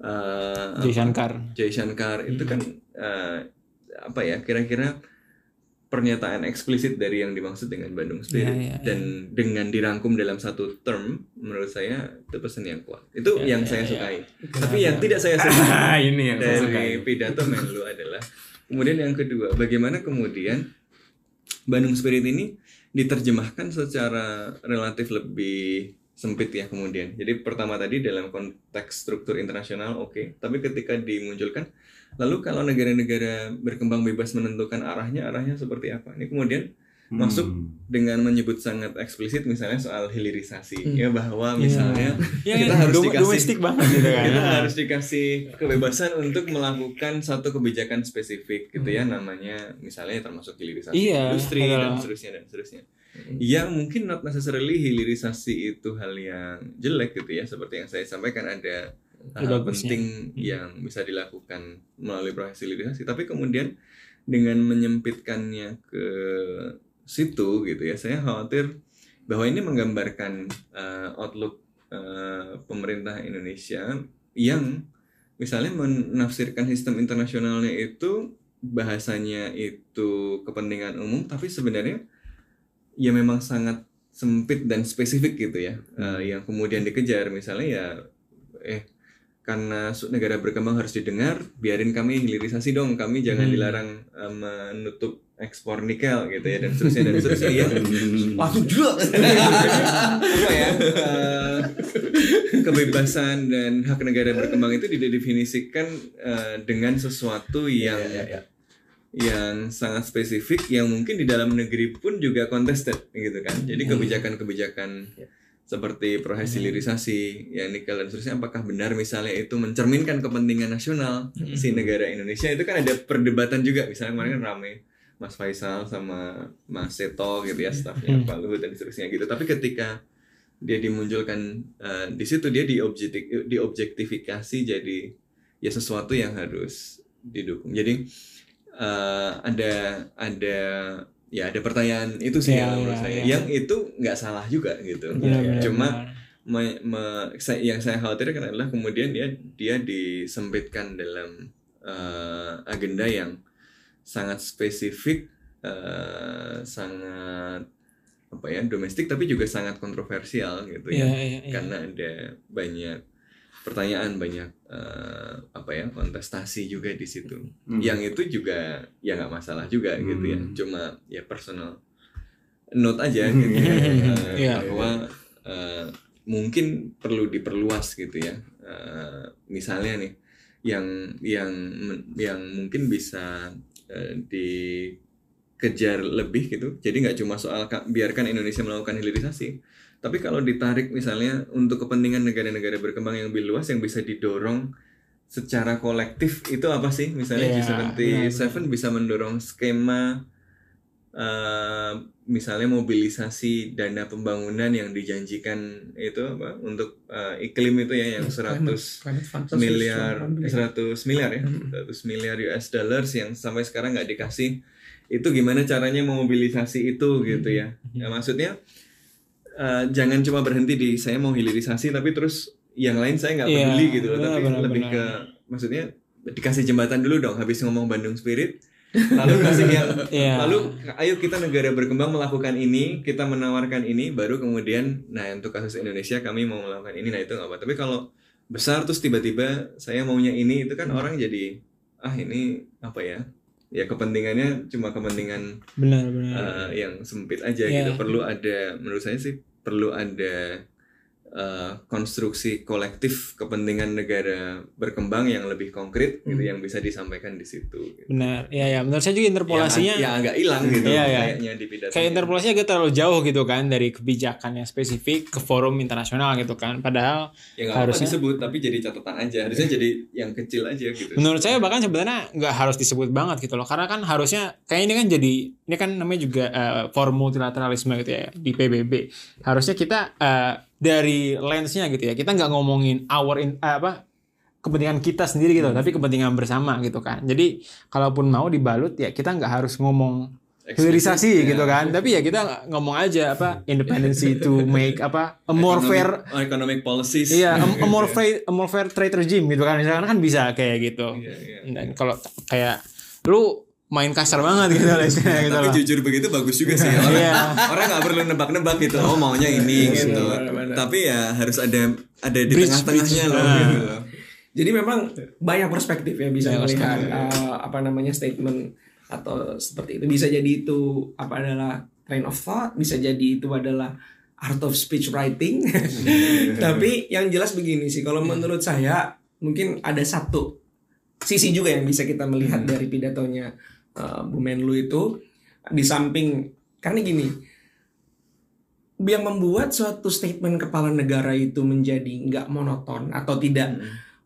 uh, Jay apa, Shankar. Jay Shankar itu kan uh, apa ya kira-kira pernyataan eksplisit dari yang dimaksud dengan Bandung Spirit Ya, ya, ya. dan dengan dirangkum dalam satu term menurut saya itu pesan yang kuat itu Ya, yang ya, saya ya. sukai tapi yang tidak saya sukai Ah, ini yang saya suka. dari pidato Menlu adalah kemudian yang kedua bagaimana kemudian Bandung Spirit ini diterjemahkan secara relatif lebih sempit ya kemudian. Jadi pertama tadi dalam konteks struktur internasional oke. Tapi ketika dimunculkan lalu kalau negara-negara berkembang bebas menentukan arahnya arahnya seperti apa? Ini kemudian masuk dengan menyebut sangat eksplisit misalnya soal hilirisasi Hmm. ya bahwa Iya. misalnya Ya, kita ya, harus dom- dikasih domestik banget gitu kan. kita harus dikasih kebebasan untuk melakukan satu kebijakan spesifik gitu ya namanya misalnya termasuk hilirisasi Iya, industri dan adalah- seterusnya dan seterusnya. Yang mungkin not necessarily hilirisasi itu hal yang jelek gitu ya seperti yang saya sampaikan ada hal penting yang bisa dilakukan melalui proses hilirisasi. Tapi kemudian dengan menyempitkannya ke situ gitu ya. Saya khawatir bahwa ini menggambarkan uh, outlook uh, pemerintah Indonesia yang misalnya menafsirkan sistem internasionalnya itu bahasanya itu kepentingan umum tapi sebenarnya ya memang sangat sempit dan spesifik gitu ya Uh, yang kemudian dikejar. Misalnya ya eh karena negara berkembang harus didengar biarin kami hilirisasi dong kami jangan Hmm. dilarang uh, menutup ekspor nikel gitu ya dan seterusnya dan seterusnya. Ya langsung juga apa ya eh, kebebasan dan hak negara berkembang itu didefinisikan eh, dengan sesuatu yang yang sangat spesifik yang mungkin di dalam negeri pun juga contested gitu kan. Jadi kebijakan-kebijakan seperti proses hilirisasi ya nikel dan seterusnya apakah benar misalnya itu mencerminkan kepentingan nasional si negara Indonesia? Itu kan ada perdebatan juga misalnya kemarin kan rame Mas Faisal sama Mas Seto gitu ya stafnya Hmm. Pak Luhut dan seterusnya gitu. Tapi ketika dia dimunculkan eh, di situ dia diobjektif diobjektifikasi jadi ya sesuatu yang harus didukung. Jadi eh, ada ada ya ada pertanyaan itu sih Ya, yang menurut ya, saya. ya. yang itu nggak salah juga gitu. Benar, cuma me- me- saya- yang saya khawatirkan adalah kemudian dia dia disempitkan dalam eh, agenda yang sangat spesifik, eh, sangat apa ya domestik tapi juga sangat kontroversial gitu Iya, ya iya, iya. karena ada banyak pertanyaan banyak eh, apa ya kontestasi juga di situ Hmm. yang itu juga ya nggak masalah juga gitu ya Hmm. cuma ya personal note aja gitu ya eh, Iya. bahwa eh, mungkin perlu diperluas gitu ya Eh, misalnya nih yang yang yang mungkin bisa eh, dikejar lebih gitu. Jadi nggak cuma soal ka- biarkan Indonesia melakukan hilirisasi tapi kalau ditarik misalnya untuk kepentingan negara-negara berkembang yang lebih luas yang bisa didorong secara kolektif itu apa sih? Misalnya Iya, G77 bisa mendorong skema eh, misalnya mobilisasi dana pembangunan yang dijanjikan itu apa untuk eh, iklim itu ya yang 100 Climate fund. miliar eh, 100 100 miliar ya Hmm. 100 miliar US dollars yang sampai sekarang nggak dikasih itu gimana caranya memobilisasi itu gitu ya ya maksudnya eh, jangan cuma berhenti di saya mau hilirisasi tapi terus yang lain saya nggak Iya, peduli gitu loh benar, tapi benar, lebih benar. ke maksudnya dikasih jembatan dulu dong habis ngomong Bandung Spirit lalu kasih yang Iya. lalu ayo kita negara berkembang melakukan ini kita menawarkan ini baru kemudian nah untuk kasus Indonesia kami mau melakukan ini nah itu nggak apa tapi kalau besar terus tiba-tiba saya maunya ini itu kan orang jadi ah ini apa ya? Ya kepentingannya cuma kepentingan benar benar. eh, yang sempit aja Iya. gitu. Perlu ada menurut saya sih perlu ada eh, konstruksi kolektif kepentingan negara berkembang yang lebih konkret gitu Hmm. yang bisa disampaikan di situ gitu. benar. Ya ya menurut saya juga interpolasinya yang, yang agak hilang gitu Iya, iya. kayaknya di pidato kayak interpolasinya agak terlalu jauh gitu kan dari kebijakan yang spesifik ke forum internasional gitu kan. Padahal ya harusnya- harusnya disebut tapi jadi catatan aja. Harusnya jadi yang kecil aja gitu. Menurut saya bahkan sebenarnya nggak harus disebut banget gitu loh. Karena kan harusnya kayak ini kan jadi ini kan namanya juga eh, forum multilateralisme gitu ya di PBB harusnya kita eh, dari lensnya gitu ya kita nggak ngomongin our in, eh, apa kepentingan kita sendiri gitu tapi kepentingan bersama gitu kan jadi kalaupun mau dibalut ya kita nggak harus ngomong hilirisasi Eksplisit, gitu kan tapi ya kita ngomong aja apa independency to make apa a more fair Economic- policies Iya, a, a more fair, a more fair trade regime gitu kan. Misalkan kan bisa kayak gitu. Iya, iya. Dan kalau kayak lu main kasar banget gitu istilahnya gitu tapi loh. jujur begitu bagus juga sih. Orang Iya. orang nggak perlu nebak-nebak gitu. Oh maunya ini Iya, gitu. Tapi ya harus ada ada di tengah-tengahnya loh Ah. gitu loh. Jadi memang banyak perspektif ya bisa Banyak melihat uh, apa namanya statement atau seperti itu. Bisa jadi itu apa adalah train of thought, bisa jadi itu adalah art of speech writing. Tapi yang jelas begini sih, kalau menurut saya mungkin ada satu sisi juga yang bisa kita melihat dari pidatonya uh, Bu Menlu itu di samping karena gini yang membuat suatu statement kepala negara itu menjadi nggak monoton atau tidak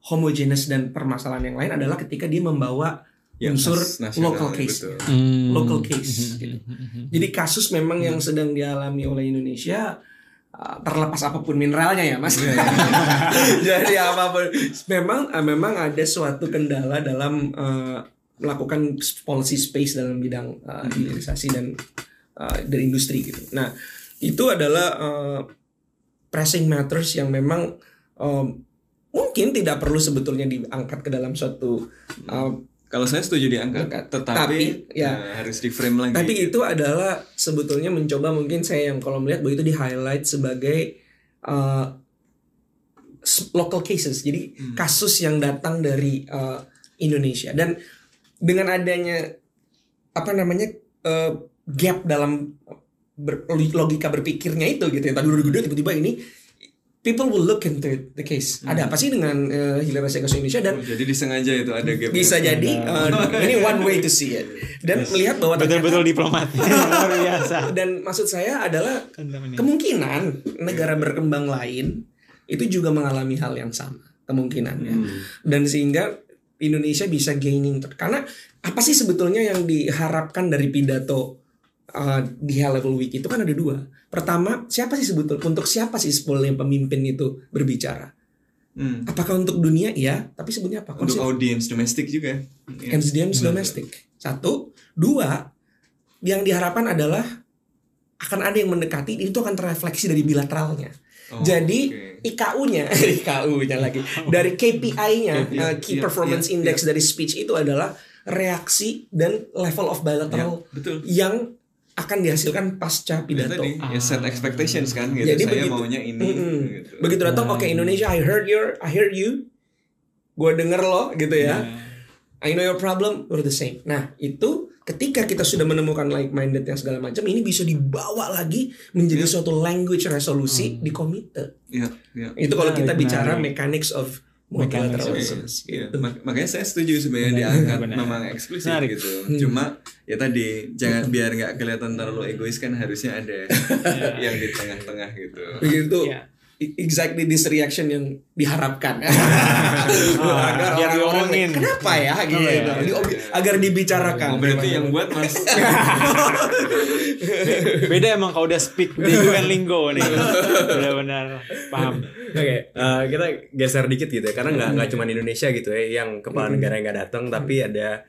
homogenes dan permasalahan yang lain adalah ketika dia membawa Yang unsur nasional, local case. betul. Hmm. local case gitu. Jadi kasus memang yang sedang dialami oleh Indonesia uh, terlepas apa pun mineralnya ya Mas. Jadi apa pun memang uh, memang ada suatu kendala dalam uh, melakukan policy space dalam bidang uh, hilirisasi dan uh, dari industri gitu. Nah, itu adalah uh, pressing matters yang memang um, mungkin tidak perlu sebetulnya diangkat ke dalam suatu uh, kalau saya setuju diangkat Angkat. tetapi Tapi, ya. eh, harus di frame lagi Tapi itu adalah sebetulnya mencoba mungkin saya yang kalau melihat bahwa itu di highlight sebagai uh, local cases. Jadi Hmm. kasus yang datang dari uh, Indonesia dan dengan adanya apa namanya uh, gap dalam ber- logika berpikirnya itu gitu yang tadi udah gede tiba-tiba ini people will look into it, the case. Ada apa sih dengan uh, hilirisasi kasus Indonesia? Dan Oh, jadi disengaja itu ada gap bisa jadi uh, ini one way to see it. Dan melihat bahwa Betul-betul diplomat. Luar biasa. dan maksud saya adalah kemungkinan negara berkembang lain itu juga mengalami hal yang sama. Kemungkinannya. Dan sehingga Indonesia bisa gaining karena apa sih sebetulnya yang diharapkan dari pidato uh, di high level week itu kan ada dua pertama siapa sih sebetulnya untuk siapa sih sebetulnya pemimpin itu berbicara Hmm. apakah untuk dunia iya tapi sebetulnya apa untuk audiens domestik juga ya. SDM domestik. Satu, dua, yang diharapkan adalah akan ada yang mendekati itu akan terrefleksi dari bilateralnya. Oh, Jadi oke. IKU-nya, IKU-nya lagi dari KPI-nya, KPI, uh, Key iya, Performance iya, Index dari speech itu adalah reaksi dan level of bilateral betul yang akan dihasilkan pasca pidato. tadi ya set expectations kan gitu. Jadi Saya begitu- maunya ini Mm-mm. gitu. Begitu datang, Nah, oke Indonesia, I heard your, I heard you, gue denger lo gitu ya. I know your problem, we're the same. Nah itu ketika kita sudah menemukan like minded yang segala macam, ini bisa dibawa lagi menjadi suatu language resolusi di komite. Iya, iya. Itu kalau Menarik, kita bicara mechanics of Mechanics of-. Iya, Gitu. mak- makanya saya setuju sebenarnya Benar, diangkat benar. memang eksplisit Menarik. gitu. Cuma ya tadi jangan biar nggak kelihatan terlalu egois kan harusnya ada yang di tengah-tengah gitu. Begitu Iya. Exactly this reaction yang diharapkan. Ah, biar orang-orang diomongin. Kenapa ya gitu. iya, Diobi- agar dibicarakan. Oh, berarti yang buat Mas Beda emang kalau udah speak di UN lingo nih. Benar-benar paham. Oke, eh, kita geser dikit gitu ya, karena nggak nggak cuma Indonesia gitu ya, yang kepala negara yang nggak datang, tapi ada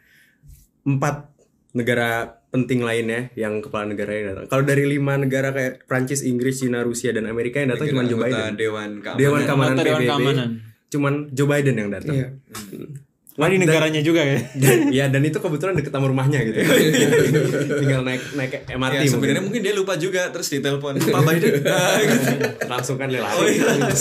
empat negara penting lainnya yang kepala negara yang datang. Kalau dari lima negara kayak Prancis, Inggris, Cina, Rusia, dan Amerika yang datang cuma Joe Biden. Dewan Keamanan. Dewan Keamanan Anggota Dewan PBB, Keamanan. cuman Joe Biden yang datang. Iya. Wah di negaranya juga ya. Dan, ya dan itu kebetulan deket sama rumahnya gitu. Tinggal naik naik MRT Ya, mungkin. sebenarnya mungkin dia lupa juga terus ditelepon Pak Biden. Ah, gitu. langsung kan dia Oh iya.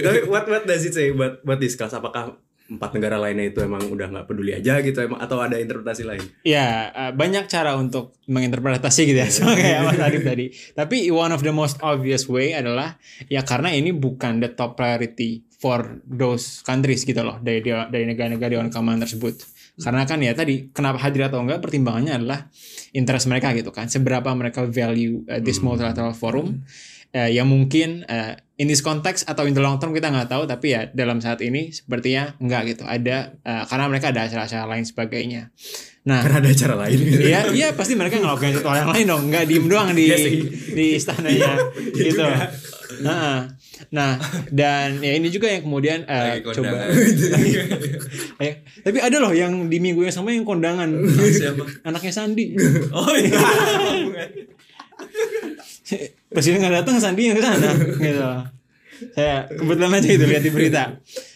Tapi what what does it say buat buat discuss apakah empat negara lainnya itu emang udah nggak peduli aja gitu emang atau ada interpretasi lain? Ya, eh, banyak cara untuk menginterpretasi gitu ya, sama kayak Mas Adib tadi. Tapi one of the most obvious way adalah ya karena ini bukan the top priority for those countries gitu loh dari dari negara-negara dewan keamanan tersebut. Karena kan ya tadi kenapa hadir atau enggak pertimbangannya adalah interest mereka gitu kan. Seberapa mereka value uh, this multilateral forum eh, yang mungkin eh, in this context atau in the long term kita nggak tahu tapi ya dalam saat ini sepertinya enggak gitu ada eh, karena mereka ada acara-acara lain sebagainya. Nah, Karena ada cara lain. gitu. Iya, iya pasti mereka ngelakuin sesuatu yang lain dong, nggak diem doang di Iya di istananya gitu. Heeh. Nah, dan ya ini juga yang kemudian Lagi coba. Eh, tapi ada loh yang di minggu yang sama yang kondangan. Siapa? Anaknya Sandi. Oh iya. Presiden nggak datang, Sandi yang ke sana gitu. Saya kebetulan aja itu lihat di berita.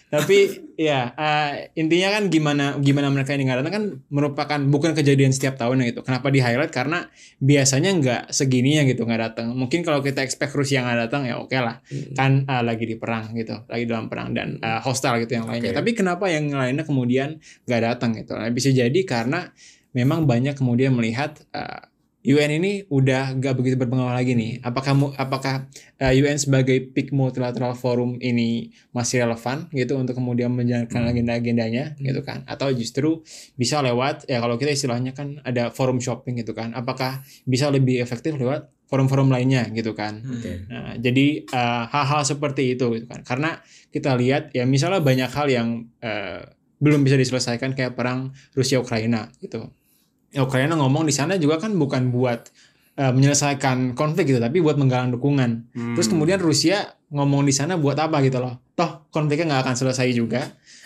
Tapi ya eh, intinya kan gimana gimana mereka ini nggak datang kan merupakan bukan kejadian setiap tahun gitu. Kenapa di highlight? Karena biasanya nggak segininya gitu nggak datang. Mungkin kalau kita expect Rusia nggak datang ya oke lah. Kan eh, lagi di perang gitu, lagi dalam perang dan eh, hostile gitu yang lainnya. Oke. Tapi kenapa yang lainnya kemudian nggak datang gitu? Nah, bisa jadi karena memang banyak kemudian melihat eh, UN ini udah gak begitu berpengaruh lagi nih. Apakah apakah uh, UN sebagai peak multilateral forum ini masih relevan gitu untuk kemudian menjalankan agenda-agendanya gitu kan? Atau justru bisa lewat ya kalau kita istilahnya kan ada forum shopping gitu kan? Apakah bisa lebih efektif lewat forum-forum lainnya gitu kan? Oke. Nah, jadi eh, hal-hal seperti itu gitu kan. Karena kita lihat ya misalnya banyak hal yang eh, belum bisa diselesaikan kayak perang Rusia Ukraina gitu. Ya, Ukraina ngomong di sana juga kan bukan buat eh, menyelesaikan konflik gitu, tapi buat menggalang dukungan. Terus kemudian Rusia ngomong di sana buat apa gitu loh. Toh konfliknya nggak akan selesai juga.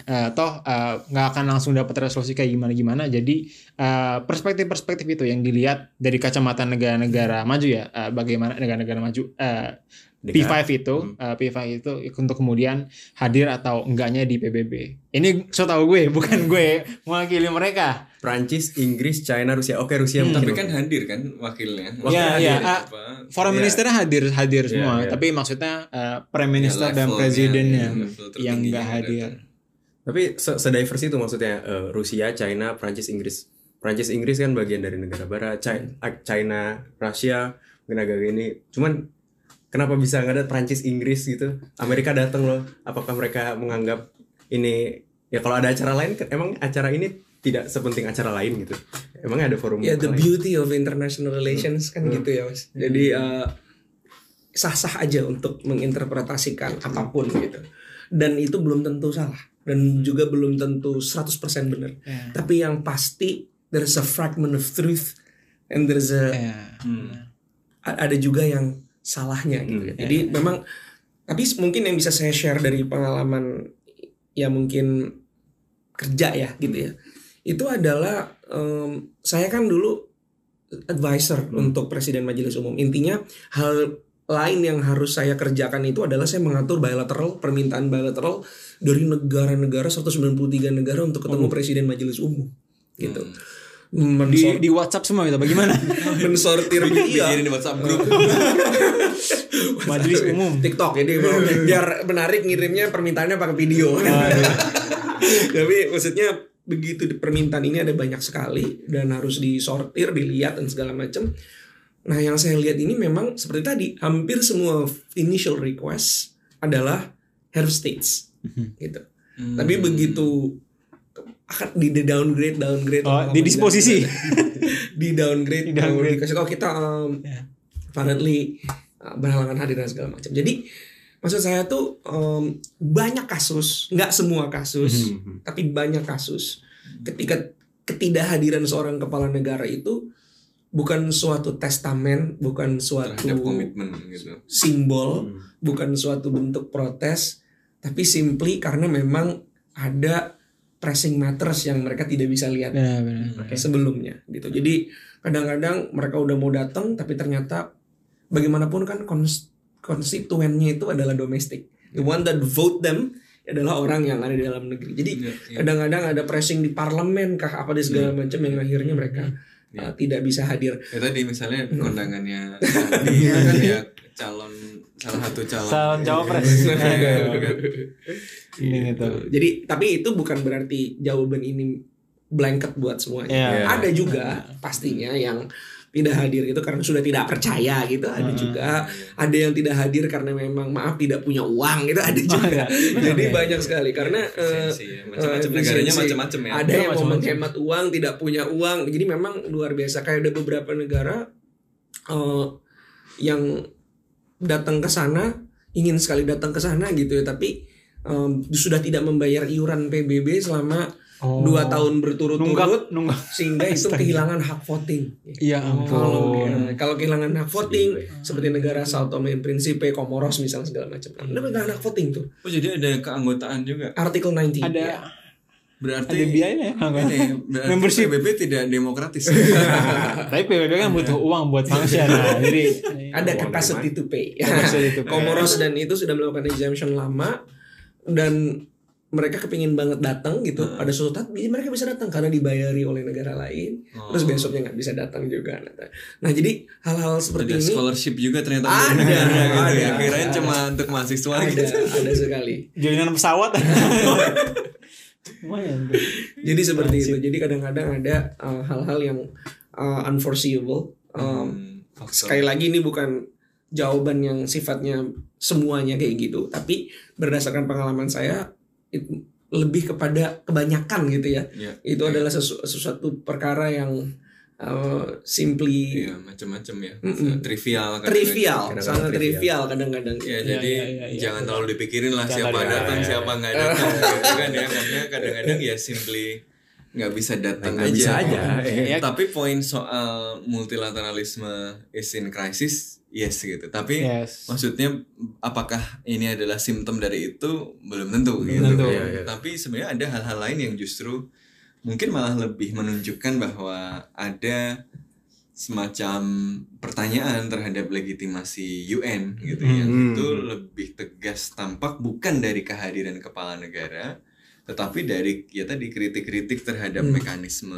Eh, toh eh, nggak akan langsung dapat resolusi kayak gimana-gimana. Jadi eh, perspektif-perspektif itu yang dilihat dari kacamata negara-negara maju ya. eh, bagaimana negara-negara maju eh, P5 itu, eh, P5 itu untuk kemudian hadir atau enggaknya di PBB. Ini so tau gue, bukan gue mewakili mereka. Prancis, Inggris, China, Rusia. Oke, Rusia Hmm. Tapi kan hadir kan wakilnya. Iya, iya. Ah, Apa? Foreign Iya. Ministernya hadir hadir Iya, semua, iya. tapi maksudnya eh, Prime Minister Ya, dan Presidennya ya, tertingginya yang enggak yang hadir. datang. Tapi se sediverse itu maksudnya eh, Rusia, China, Prancis, Inggris. Prancis, Inggris kan bagian dari negara barat. Chi- ah, China, Rusia, mungkin agak ini. Cuman kenapa bisa nggak ada Prancis, Inggris gitu? Amerika datang loh. Apakah mereka menganggap ini ya kalau ada acara lain kan emang acara ini tidak sepenting acara lain gitu. Emang ada forum Ya the lain? beauty of international relations kan Hmm. gitu ya mas. Jadi eh, sah-sah aja untuk menginterpretasikan apa pun gitu. Dan itu belum tentu salah dan juga belum tentu 100% benar. Ya. Tapi yang pasti there's a fragment of truth and there's a Ya. a- ada juga yang salahnya gitu. Hmm. Jadi memang tapi mungkin yang bisa saya share dari pengalaman ya mungkin kerja ya gitu ya. Itu adalah em, saya kan dulu advisor untuk Presiden Majelis Umum. Intinya hal lain yang harus saya kerjakan itu adalah saya mengatur bilateral permintaan bilateral dari negara-negara 193 negara untuk ketemu Presiden Majelis Umum gitu. di, mensor- di WhatsApp semua gitu bagaimana? Mensortir media. Bikin di WhatsApp grup. majelis umum. TikTok jadi biar menarik ngirimnya permintaannya pakai video. Tapi maksudnya begitu di permintaan ini ada banyak sekali dan harus disortir, dilihat dan segala macam. Nah, yang saya lihat ini memang seperti tadi, hampir semua initial request adalah have states gitu. Tapi begitu akan di downgrade, downgrade, oh, di disposisi di downgrade, Di downgrade. dikasih tahu kita um, Ya. apparently uh, berhalangan hadir dan segala macam. Jadi maksud saya tuh um, banyak kasus, nggak semua kasus, Mhm. tapi banyak kasus ketika ketidakhadiran seorang kepala negara itu bukan suatu testamen, bukan suatu Terhadap komitmen gitu. simbol, Hmm. bukan suatu bentuk protes, tapi simply karena memang ada pressing matters yang mereka tidak bisa lihat benar benar sebelumnya gitu. Jadi kadang-kadang mereka udah mau datang tapi ternyata bagaimanapun kan kons- konstituennya itu adalah domestik. The one that vote them adalah orang yang ada di dalam negeri. Jadi Iya, iya. kadang-kadang ada pressing di parlemen kah apa di segala macam yang akhirnya mereka uh, tidak bisa hadir. Ya tadi misalnya Hmm. kondangannya kan ya calon salah satu calon. calon cawapres. Ini gitu. Jadi tapi itu bukan berarti jawaban ini blanket buat semuanya. Iya. Ada juga pastinya yang tidak hadir itu karena sudah tidak percaya gitu. Ada juga ada yang tidak hadir karena memang maaf tidak punya uang gitu. Ada juga. jadi banyak sekali. Karena eh, ya. Macam-macam eh, negaranya macam-macam ya. ada yang mau menghemat uang tidak punya uang. Jadi memang luar biasa. Kayak ada beberapa negara eh, yang datang ke sana ingin sekali datang ke sana gitu ya tapi em, sudah tidak membayar iuran PBB selama Oh. dua tahun berturut-turut sehingga itu kehilangan hak voting iya kalau ampun ya, kalau kehilangan hak voting seperti negara Sao Tome and Principe, Comoros misalnya segala macam. Nah, kehilangan hak voting tuh. Oh jadi ada keanggotaan juga. Artikel 19. ada ya. Berarti ada biayanya ya ini berarti Membership. PBB tidak demokratis. tapi PBB kan butuh uang buat function nah, jadi Ada capacity to pay. Pay. Comoros dan itu sudah melakukan exemption lama dan mereka kepingin banget datang gitu pada suatu saat mereka bisa datang karena dibayari oleh negara lain Oh. terus besoknya nggak bisa datang juga nah jadi hal-hal seperti ada ini scholarship juga ternyata Ada, untuk negara gitu ada. ya. Kirain cuma untuk mahasiswa ada gitu. ada sekali jalinan pesawat lumayan Jadi seperti itu. Jadi kadang-kadang ada uh, hal-hal yang uh, unforeseeable. Um, Hmm, sekali lagi ini bukan jawaban yang sifatnya semuanya kayak gitu, tapi berdasarkan pengalaman saya it- lebih kepada kebanyakan gitu ya. Ya. Itu adalah sesu- sesuatu perkara yang uh, simply Iya, macam-macam ya. Mm-mm. Trivial kadang-kadang. trivial, kadang-kadang sangat trivial. kadang-kadang. Ya, Iya, jadi iya, iya, iya. jangan terlalu dipikirin lah Jangan siapa terlalu- datang, iya, iya. siapa nggak datang gitu kan ya. Karena kadang-kadang ya simply nggak bisa datang Nggak aja. bisa aja. Iya. Tapi poin soal multilateralisme is in crisis, yes gitu. Tapi yes maksudnya apakah ini adalah simptom dari itu belum tentu gitu. tentu. Iya, iya. Tapi sebenarnya ada hal-hal lain yang justru mungkin malah lebih menunjukkan bahwa ada semacam pertanyaan terhadap legitimasi UN gitu Hmm. yang itu lebih tegas tampak bukan dari kehadiran kepala negara tetapi dari ya tadi kritik-kritik terhadap Hmm. mekanisme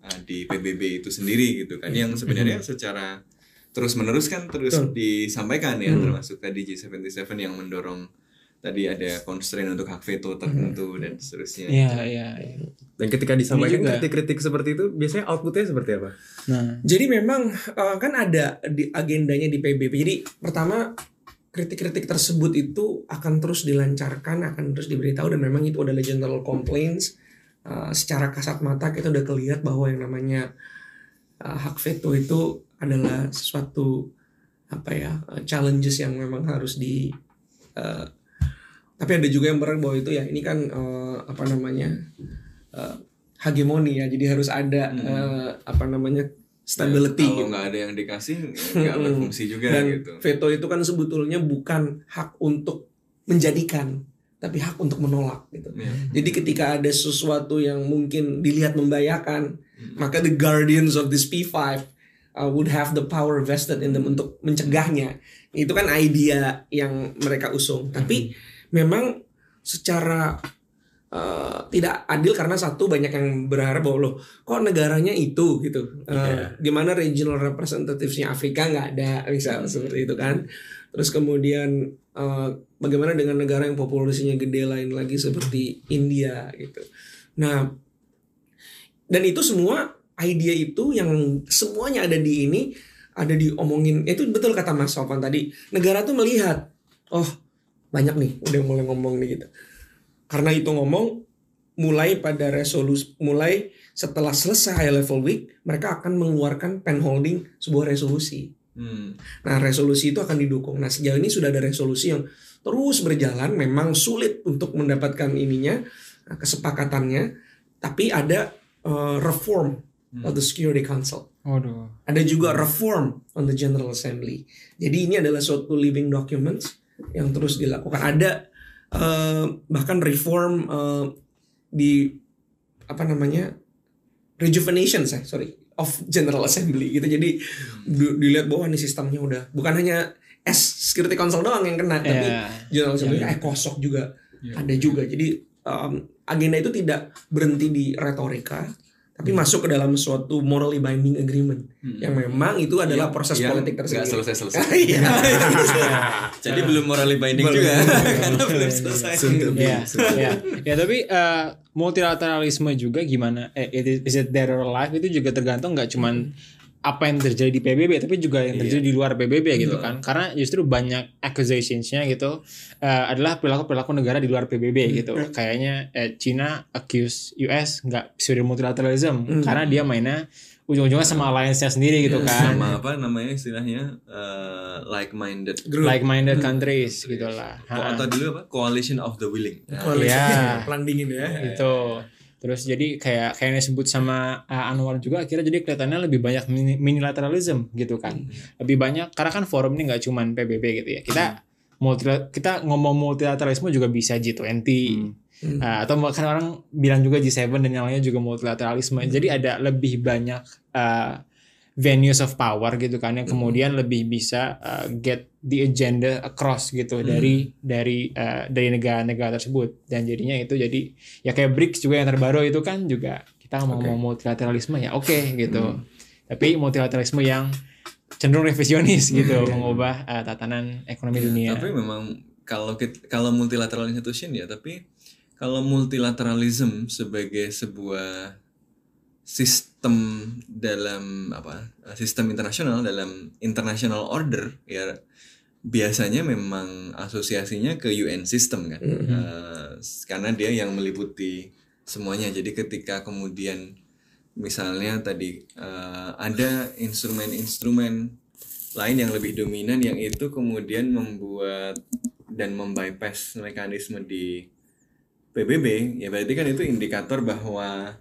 uh, di PBB itu sendiri gitu kan yang sebenarnya secara terus menerus kan terus Hmm. Betul. disampaikan ya Hmm. termasuk tadi G77 yang mendorong tadi ada constraint untuk hak veto tertentu dan seterusnya iya iya iya. Dan ketika disampaikan kritik-kritik seperti itu, biasanya outputnya seperti apa? nah Jadi memang uh, kan ada di agendanya di PBB. Jadi pertama kritik-kritik tersebut itu akan terus dilancarkan, akan terus diberitahu dan memang itu adalah general complaints. Uh, secara kasat mata kita udah kelihat bahwa yang namanya uh, hak veto itu adalah sesuatu apa ya uh, challenges yang memang harus di uh, tapi ada juga yang berang bahwa itu ya ini kan uh, apa namanya uh, hegemoni ya. Jadi harus ada Hmm. uh, apa namanya stability kalau gitu. nggak ada yang dikasih ya nggak berfungsi juga dan gitu. veto itu kan sebetulnya bukan hak untuk menjadikan tapi hak untuk menolak gitu. Ya. jadi ketika ada sesuatu yang mungkin dilihat membahayakan maka the guardians of this P5 uh, would have the power vested in them untuk mencegahnya. Itu kan ide yang mereka usung. Tapi memang secara eh, tidak adil karena satu banyak yang berharap bahwa loh kok negaranya itu? gitu. Eh, Iya. gimana regional representativesnya Afrika nggak ada misal seperti itu kan. Terus kemudian eh, bagaimana dengan negara yang populasinya gede lain lagi seperti India gitu. Nah dan itu semua ide itu yang semuanya ada di ini ada diomongin. Itu betul kata Mas Sofan tadi negara tuh melihat oh banyak nih udah mulai ngomong nih gitu karena itu ngomong mulai pada resolusi mulai setelah selesai high level week mereka akan mengeluarkan pen holding sebuah resolusi Hmm. nah resolusi itu akan didukung nah sejauh ini sudah ada resolusi yang terus berjalan memang sulit untuk mendapatkan ininya nah, kesepakatannya tapi ada eh, reform of the Security Council Waduh. ada juga reform on the General Assembly. Jadi ini adalah suatu living documents yang terus dilakukan. Ada eh, bahkan reform eh, di apa namanya rejuvenation saya sorry of General Assembly gitu. Jadi di- dilihat bahwa ini sistemnya udah bukan hanya S Security Council doang yang kena, tapi Iya. General Assembly eh kosok juga Iya. ada juga. Jadi um, agenda itu tidak berhenti di retorika, tapi masuk ke dalam suatu morally binding agreement yang memang itu adalah Yang- proses yang politik nggak tersendiri. selesai-selesai. Iya. Jadi belum morally binding Belum. juga Belum. karena belum selesai. Ya, ya, ya tapi eh, multilateralisme juga gimana? Eh, it is, it or alive itu juga tergantung nggak cuman apa yang terjadi di PBB tapi juga yang terjadi di luar PBB gitu kan. Karena justru banyak accusationsnya gitu eh, adalah perilaku perilaku negara di luar PBB gitu. Kayaknya eh, China accuse US nggak pseudo multilateralism karena dia mainnya ujung-ujungnya sama alliance-nya sendiri gitu kan. Sama apa namanya istilahnya eh, like-minded. Group. like-minded countries gitulah atau dulu apa? Coalition of the willing. Nah, Koalisi Iya. perang dingin ya. gitu terus jadi kayak kayak yang disebut sama uh, Anwar juga akhirnya jadi kelihatannya lebih banyak mini- minilateralism gitu kan. Lebih banyak karena kan forum ini nggak cuman PBB gitu ya. Kita multi kita ngomong multilateralisme juga bisa G20 Hmm. Uh, atau bahkan orang bilang juga G7 dan yang lainnya juga multilateralisme. Jadi ada lebih banyak uh, venues of power gitu kan yang kemudian lebih bisa uh, get the agenda across gitu dari dari uh, dari negara-negara tersebut. Dan jadinya itu jadi ya kayak BRICS juga yang terbaru itu kan juga kita mau ngomong multilateralisme ya oke gitu. Tapi multilateralisme yang cenderung revisionis gitu mengubah uh, tatanan ekonomi dunia. Tapi memang kalau kit- kalau multilateral institution ya, tapi kalau multilateralism sebagai sebuah sistem dalam apa sistem internasional dalam international order ya biasanya memang asosiasinya ke UN system kan. Eh, karena dia yang meliputi semuanya. Jadi ketika kemudian misalnya tadi eh, ada instrumen-instrumen lain yang lebih dominan yang itu kemudian membuat dan membypass mekanisme di PBB ya berarti kan itu indikator bahwa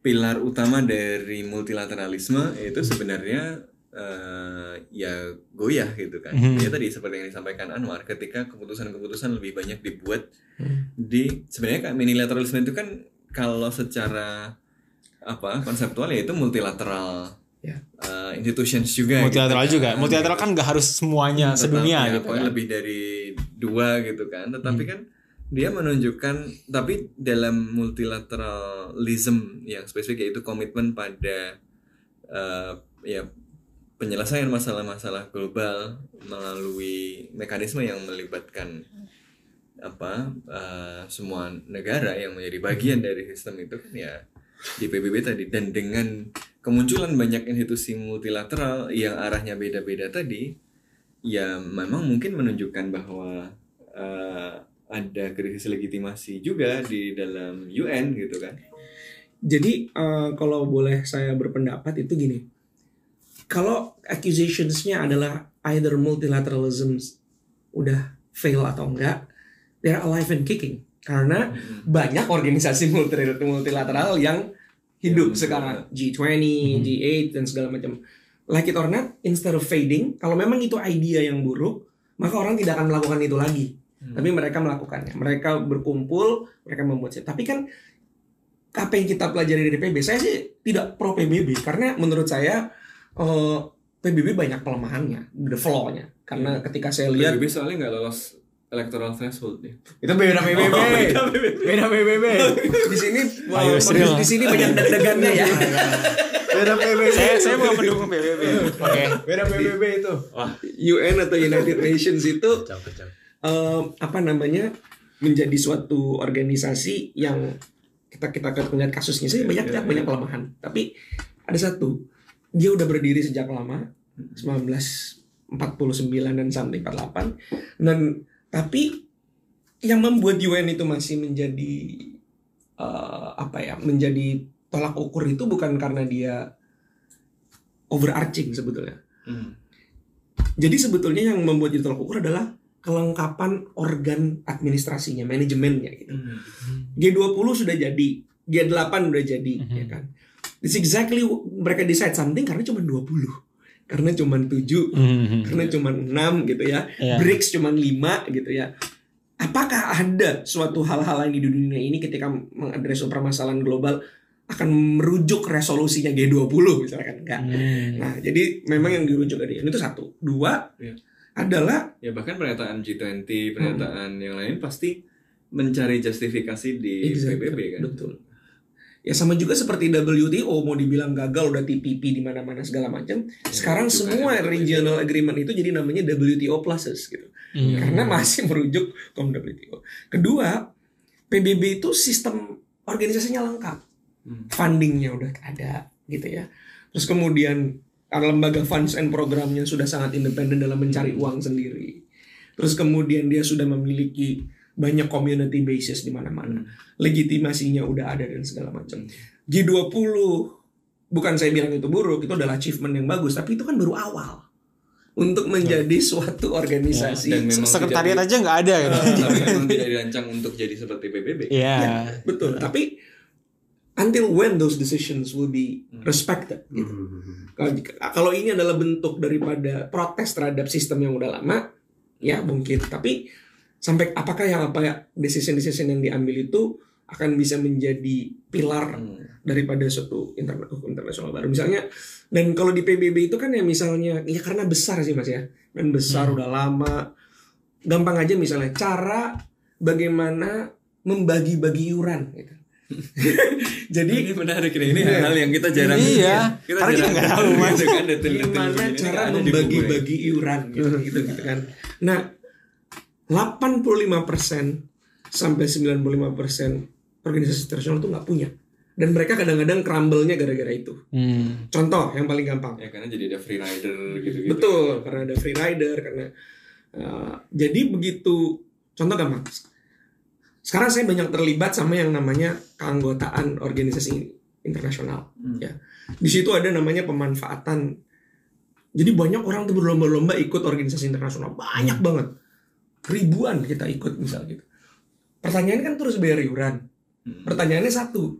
pilar utama dari multilateralisme itu sebenarnya eh, ya goyah gitu kan Mhm. ya tadi seperti yang disampaikan Anwar ketika keputusan-keputusan lebih banyak dibuat di sebenarnya kan minilateralisme itu kan kalau secara apa konseptual ya itu multilateral Ya. eh, institutions juga multilateral gitu juga kan. multilateral kan nggak harus semuanya Tetap, sedunia ya, gitu kan. lebih dari dua gitu kan tetapi kan dia menunjukkan tapi dalam multilateralism yang spesifik yaitu komitmen pada eh, ya penyelesaian masalah-masalah global melalui mekanisme yang melibatkan apa eh, semua negara yang menjadi bagian dari sistem itu ya di PBB tadi dan dengan kemunculan banyak institusi multilateral yang arahnya beda-beda tadi ya memang mungkin menunjukkan bahwa eh, ada krisis legitimasi juga di dalam UN gitu kan Jadi eh, kalau boleh saya berpendapat itu gini. Kalau accusationsnya adalah either multilateralism udah fail atau enggak, they're alive and kicking. Karena banyak organisasi multi- multilateral yang hidup Yang sekarang G20, G8 dan segala macam. Like it or not, instead of fading, kalau memang itu idea yang buruk, maka orang tidak akan melakukan itu lagi. Tapi mereka melakukannya. Mereka berkumpul, mereka membuat Tapi kan apa yang kita pelajari dari PBB, saya sih tidak pro PBB karena menurut saya eh, PBB banyak kelemahannya, the flaw-nya. Karena ketika saya lihat PBB soalnya nggak lolos electoral threshold ya. Itu beda PBB. beda PBB. Di sini Ayo, Sril. di sini banyak deg-degannya ya. Beda PBB. saya saya bukan pendukung PBB. Oke. Beda PBB itu. Wah, UN atau United Nations itu eh, apa namanya menjadi suatu organisasi yang kita kita akan melihat kasusnya sih banyak Iya, iya, banyak kelemahan tapi ada satu dia udah berdiri sejak lama 1949 dan sampai 48 dan tapi yang membuat UN itu masih menjadi eh, apa ya menjadi tolak ukur itu bukan karena dia overarching sebetulnya Hmm. jadi sebetulnya yang membuat jadi tolak ukur adalah kelengkapan organ administrasinya, manajemennya gitu. Hmm. G20 sudah jadi, G8 udah jadi, Mhm. ya kan. It's exactly mereka decide something karena cuma 20. Karena cuma 7, karena cuma 6 gitu ya. Iya. BRICS cuma 5 gitu ya. Apakah ada suatu hal-hal lain di dunia ini ketika mengadres permasalahan global akan merujuk resolusinya G20 misalkan enggak. Hmm. Nah, jadi memang yang dirujuk dari itu satu. Dua Iya. adalah Ya bahkan pernyataan G20, pernyataan yang lain pasti mencari justifikasi di PBB kan. Betul. Ya sama juga seperti WTO mau dibilang gagal udah TPP di mana-mana segala macam. Sekarang juga semua yang regional agreement itu jadi namanya WTO pluses gitu. Hmm. Karena masih merujuk ke WTO. Kedua, PBB itu sistem organisasinya lengkap. Hmm. Fundingnya udah ada gitu ya. Terus kemudian lembaga funds and programnya sudah sangat independen dalam mencari uang sendiri. Terus kemudian dia sudah memiliki banyak community basis di mana-mana. Legitimasinya udah ada dan segala macam. G20 bukan saya bilang itu buruk, itu adalah achievement yang bagus, tapi itu kan baru awal untuk menjadi suatu organisasi. Dan memang Sekretariat tidak- aja nggak ada gitu. Tapi memang tidak dirancang untuk jadi seperti PBB. Iya. Ya, betul. Tapi until when those decisions will be respected. gitu. Kalau kalau ini adalah bentuk daripada protes terhadap sistem yang udah lama, ya mungkin. Tapi sampai apakah yang apa ya decision-decision yang diambil itu akan bisa menjadi pilar Hmm. daripada suatu internet hukum internasional baru. Misalnya dan kalau di PBB itu kan ya misalnya ya karena besar sih Mas ya. Dan besar udah lama. Gampang aja misalnya cara bagaimana membagi-bagi iuran gitu. Jadi Ini menarik nih. Ini hal yang kita jarang Iya. Kita Karena kita jarang nggak tahu, Mas. gitu kan, detail-detail gimana. Ini cara ya. membagi-bagi iuran gitu, gitu gitu kan. Nah, 85% sampai 95% organisasi internasional tuh nggak punya. Dan mereka kadang-kadang crumble-nya gara-gara itu. Hmm. Contoh yang paling gampang. Ya karena jadi ada free rider gitu-gitu. Betul, karena ada free rider, karena uh, jadi begitu. Contoh gampang. Sekarang saya banyak terlibat sama yang namanya keanggotaan organisasi internasional. Hmm. Ya, di situ ada namanya pemanfaatan. Jadi banyak orang tuh berlomba-lomba ikut organisasi internasional, banyak banget, ribuan kita ikut misal gitu. Pertanyaannya kan terus bayar iuran. Hmm. Pertanyaannya satu,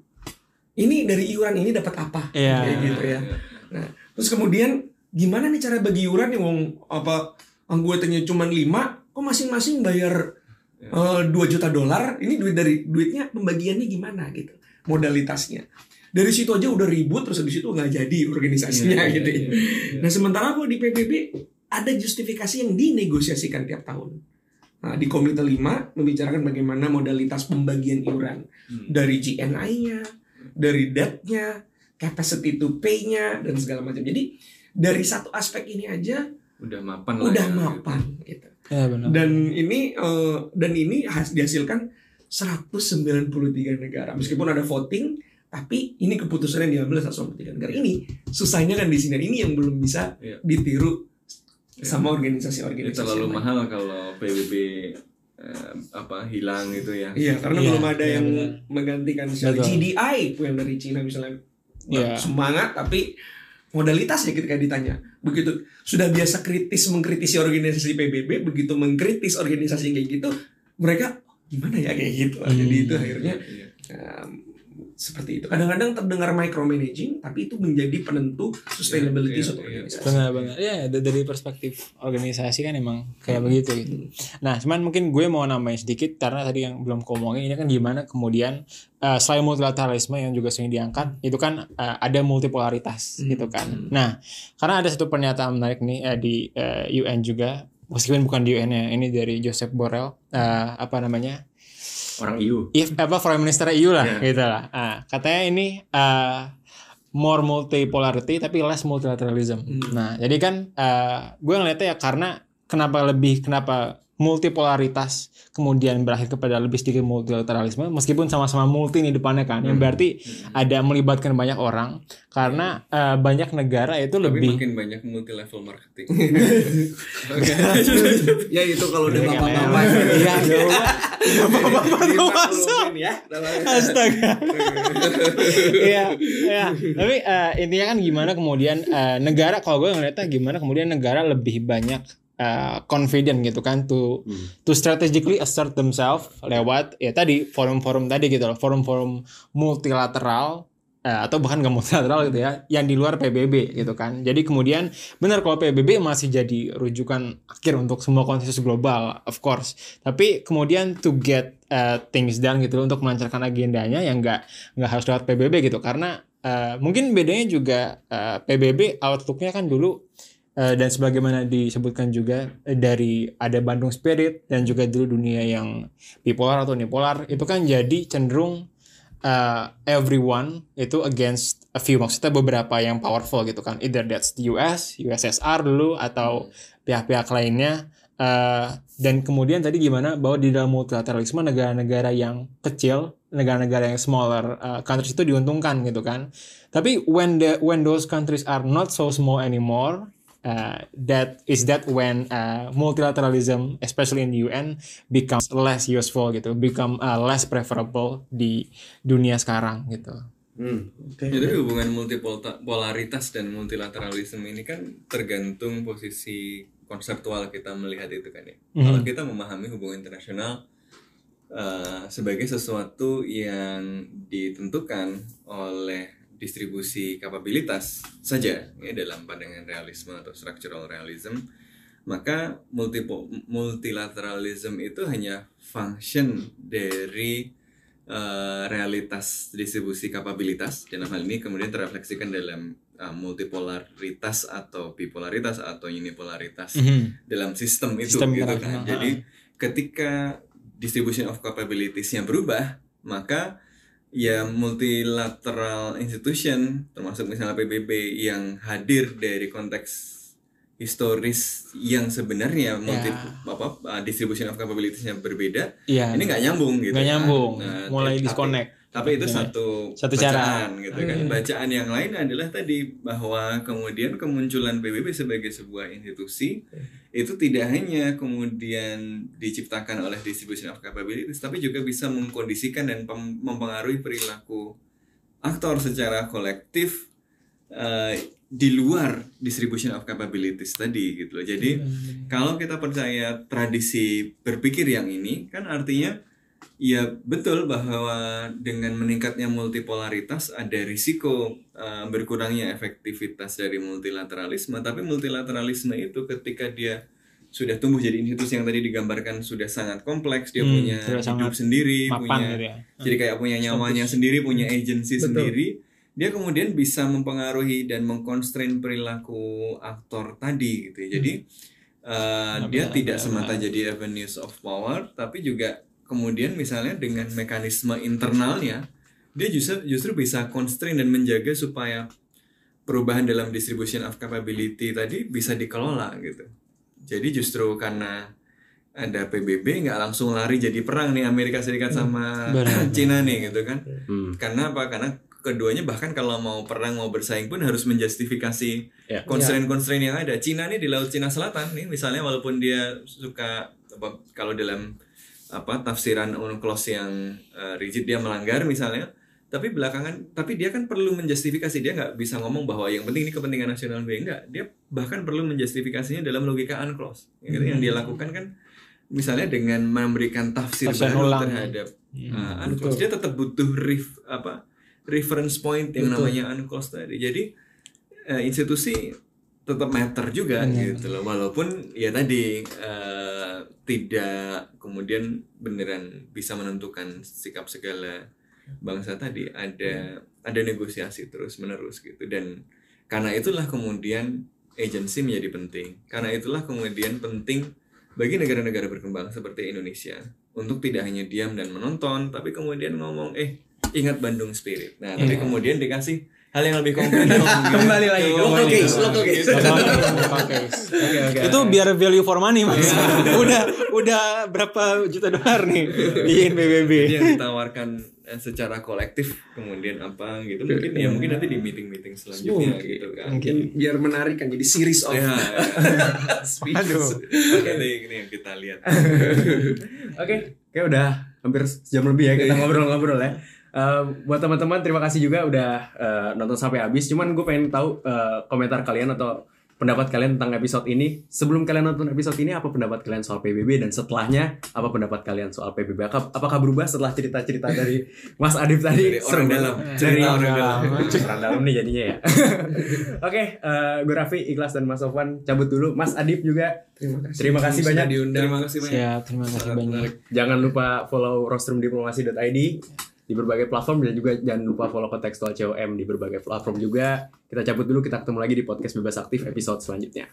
ini dari iuran ini dapat apa? Iya. Kayak gitu ya. Nah, terus kemudian gimana nih cara bagi iuran yang wong apa anggotanya cuma 5 kok masing-masing bayar Ya. eh, 2 juta dolar ini duit dari duitnya pembagiannya gimana gitu modalitasnya dari situ aja udah ribut terus habis itu nggak jadi organisasinya Iya, iya, gitu ya. iya, iya. Nah sementara kalau di PBB ada justifikasi yang dinegosiasikan tiap tahun. Nah, di Komite 5 membicarakan bagaimana modalitas pembagian iuran Hmm. dari GNI-nya, dari debt-nya, capacity to pay-nya dan segala macam. Jadi dari satu aspek ini aja Udah mapan lah udah ya, mapan gitu. Ya benar. Dan ini eh, dan ini has- dihasilkan 193 negara. Meskipun ada voting, tapi ini keputusan yang diambil 193 negara. Ini susahnya kan di sini. Ini yang belum bisa Iya. ditiru. Sama Ini organisasi-organisasi. terlalu yang lain. mahal kalau PBB eh, apa hilang gitu ya. Iya, karena Iya, belum ada iya, yang benar. menggantikan misalnya Betul. GDI itu yang dari Cina misalnya Iya. semangat tapi modalitasnya ketika ditanya begitu sudah biasa kritis mengkritisi organisasi PBB begitu mengkritis organisasi kayak gitu mereka gimana ya kayak gitu Hmm. jadi itu akhirnya Iya. um, seperti itu kadang-kadang terdengar micromanaging tapi itu menjadi penentu sustainability Iya, iya, suatu iya. organisasi Benar-benar. Ya da- dari perspektif organisasi kan emang kayak begitu gitu. Nah, cuman mungkin gue mau nambahin sedikit karena tadi yang belum ngomongin ini kan gimana kemudian uh, selain multilateralisme yang juga sering diangkat itu kan uh, ada multipolaritas Hmm. gitu kan. Nah, karena ada satu pernyataan menarik nih eh, di eh, UN juga meskipun bukan di UN ya ini dari Joseph Borrell eh, apa namanya Orang EU. if apa Prime Minister EU lah Ya. gitu lah Ah, katanya ini eh, more multipolarity tapi less multilateralism nah jadi kan eh, gue ngeliatnya ya karena kenapa lebih kenapa multipolaritas kemudian berakhir kepada lebih sedikit multilateralisme meskipun sama-sama multi nih depannya kan yang berarti ada melibatkan banyak orang karena eh, banyak negara itu Tapi lebih makin banyak multi level marketing. ya itu kalau udah Iya, bapak-bapak Iya, bapak-bapak Dimaklumin ya. Astaga. Iya, iya. Tapi eh, intinya kan gimana kemudian eh, negara kalau gue ngeliatnya gimana kemudian negara lebih banyak eh, confident gitu kan to to strategically assert themselves lewat ya tadi forum-forum tadi gitu loh, forum-forum multilateral eh, atau bahkan gak multilateral gitu ya, yang di luar PBB gitu kan. Jadi kemudian benar kalau PBB masih jadi rujukan akhir untuk semua konsensus global, of course. Tapi kemudian to get uh, things done gitu untuk melancarkan agendanya yang nggak nggak harus lewat PBB gitu karena uh, mungkin bedanya juga uh, PBB outlooknya kan dulu uh, dan sebagaimana disebutkan juga uh, dari ada Bandung Spirit dan juga dulu dunia yang bipolar atau unipolar itu kan jadi cenderung uh, everyone itu against a few maksudnya beberapa yang powerful gitu kan either that's the US, USSR dulu atau pihak-pihak lainnya Uh, dan kemudian tadi gimana bahwa di dalam multilateralisme negara-negara yang kecil, negara-negara yang smaller uh, countries itu diuntungkan gitu kan. Tapi when the when those countries are not so small anymore, uh, that is that when uh, multilateralism, especially in the UN, becomes less useful gitu, become uh, less preferable di dunia sekarang gitu. Hmm. Ya, tapi hubungan multipolaritas dan multilateralisme ini kan tergantung posisi konseptual kita melihat itu kan ya. Kalau kita memahami hubungan internasional eh, sebagai sesuatu yang ditentukan oleh distribusi kapabilitas saja ya dalam pandangan realisme atau structural realism maka multilateralism itu hanya function dari eh, realitas distribusi kapabilitas dalam hal ini kemudian terrefleksikan dalam eh, multipolaritas atau bipolaritas atau unipolaritas dalam sistem itu Sistem gitu internasional, kan. Jadi ketika distribution of capabilities-nya berubah, maka ya multilateral institution termasuk misalnya PBB yang hadir dari konteks historis yang sebenarnya multi Ya. apa uh, distribution of capabilities-nya berbeda, Iya. ini nggak nyambung gitu. nggak kan. nyambung, Nah, mulai disconnect. Tapi itu Iya. satu Satu cara. bacaan gitu kan. Bacaan yang lain adalah tadi bahwa kemudian kemunculan PBB sebagai sebuah institusi itu tidak hanya kemudian diciptakan oleh distribution of capabilities tapi juga bisa mengkondisikan dan mempengaruhi perilaku aktor secara kolektif eh, di luar distribution of capabilities tadi gitu loh. Jadi kalau kita percaya tradisi berpikir yang ini kan artinya ya betul bahwa dengan meningkatnya multipolaritas ada risiko uh, berkurangnya efektivitas dari multilateralisme tapi multilateralisme itu ketika dia sudah tumbuh jadi institusi yang tadi digambarkan sudah sangat kompleks dia Hmm, punya hidup sendiri punya gitu ya. jadi kayak punya nyawanya sendiri punya agency Betul. sendiri dia kemudian bisa mempengaruhi dan mengkonstrain perilaku aktor tadi gitu ya. jadi uh, Benar, dia benar, tidak benar, semata benar. jadi avenues of power tapi juga kemudian misalnya dengan mekanisme internalnya dia justru justru bisa constrain dan menjaga supaya perubahan dalam distribution of capability tadi bisa dikelola gitu jadi justru karena ada PBB nggak langsung lari jadi perang nih Amerika Serikat sama benar, Cina nih gitu kan Hmm. karena apa karena keduanya bahkan kalau mau perang mau bersaing pun harus menjustifikasi Ya. constraint-constraint yang ada Cina nih di laut Cina Selatan nih misalnya walaupun dia suka apa, kalau dalam apa tafsiran UNCLOS yang eh, rigid dia melanggar misalnya. Tapi belakangan tapi dia kan perlu menjustifikasi. Dia nggak bisa ngomong bahwa yang penting ini kepentingan nasional. Gue enggak dia bahkan perlu menjustifikasinya dalam logika UNCLOS yang, yang dia lakukan kan misalnya dengan memberikan tafsir Tafsir baru ulang. terhadap Hmm. uh, UNCLOS dia tetap butuh ref, apa reference point yang Betul. namanya UNCLOS tadi. Jadi eh, institusi tetap matter juga Benar. gitu loh. Walaupun ya tadi eh, tidak kemudian beneran bisa menentukan sikap segala bangsa tadi ada ada negosiasi terus menerus gitu dan karena itulah kemudian agency menjadi penting. Karena itulah kemudian penting bagi negara-negara berkembang seperti Indonesia untuk tidak hanya diam dan menonton, tapi kemudian ngomong, eh ingat Bandung Spirit. Nah, tapi kemudian dikasih hal yang lebih konkret. Kembali lagi, Local case, local case. Oke, oke. itu biar value for money mas udah udah berapa juta dolar nih bikin PBB Jadi yang ditawarkan eh, secara kolektif kemudian apa gitu mungkin ya mungkin nanti di meeting-meeting selanjutnya Mungkin. gitu kan. Mungkin biar menarik kan jadi series of Ya, Aduh. ini, ini yang kita lihat. Oke, kayak udah hampir sejam lebih ya kita ngobrol-ngobrol ya. Eh, buat teman-teman terima kasih juga udah eh, nonton sampai habis. Cuman gue pengen tahu eh, komentar kalian atau pendapat kalian tentang episode ini. Sebelum kalian nonton episode ini apa pendapat kalian soal PBB dan setelahnya apa pendapat kalian soal PBB? Apakah, apakah berubah setelah cerita-cerita dari Mas Adib tadi? Dari orang dalam. Dari orang dalam. orang dalam nih jadinya ya. Oke, eh, gue Raffi, Ikhlas dan Mas Sofwan cabut dulu. Mas Adib juga Terima kasih. Terima kasih banyak. diundang. Terima kasih banyak. siap terima kasih Sangat banyak menarik. Jangan lupa follow rostrumdiplomasi.id di berbagai platform dan juga jangan lupa follow kontekstual COM di berbagai platform juga. Kita cabut dulu, kita ketemu lagi di podcast Bebas Aktif episode selanjutnya.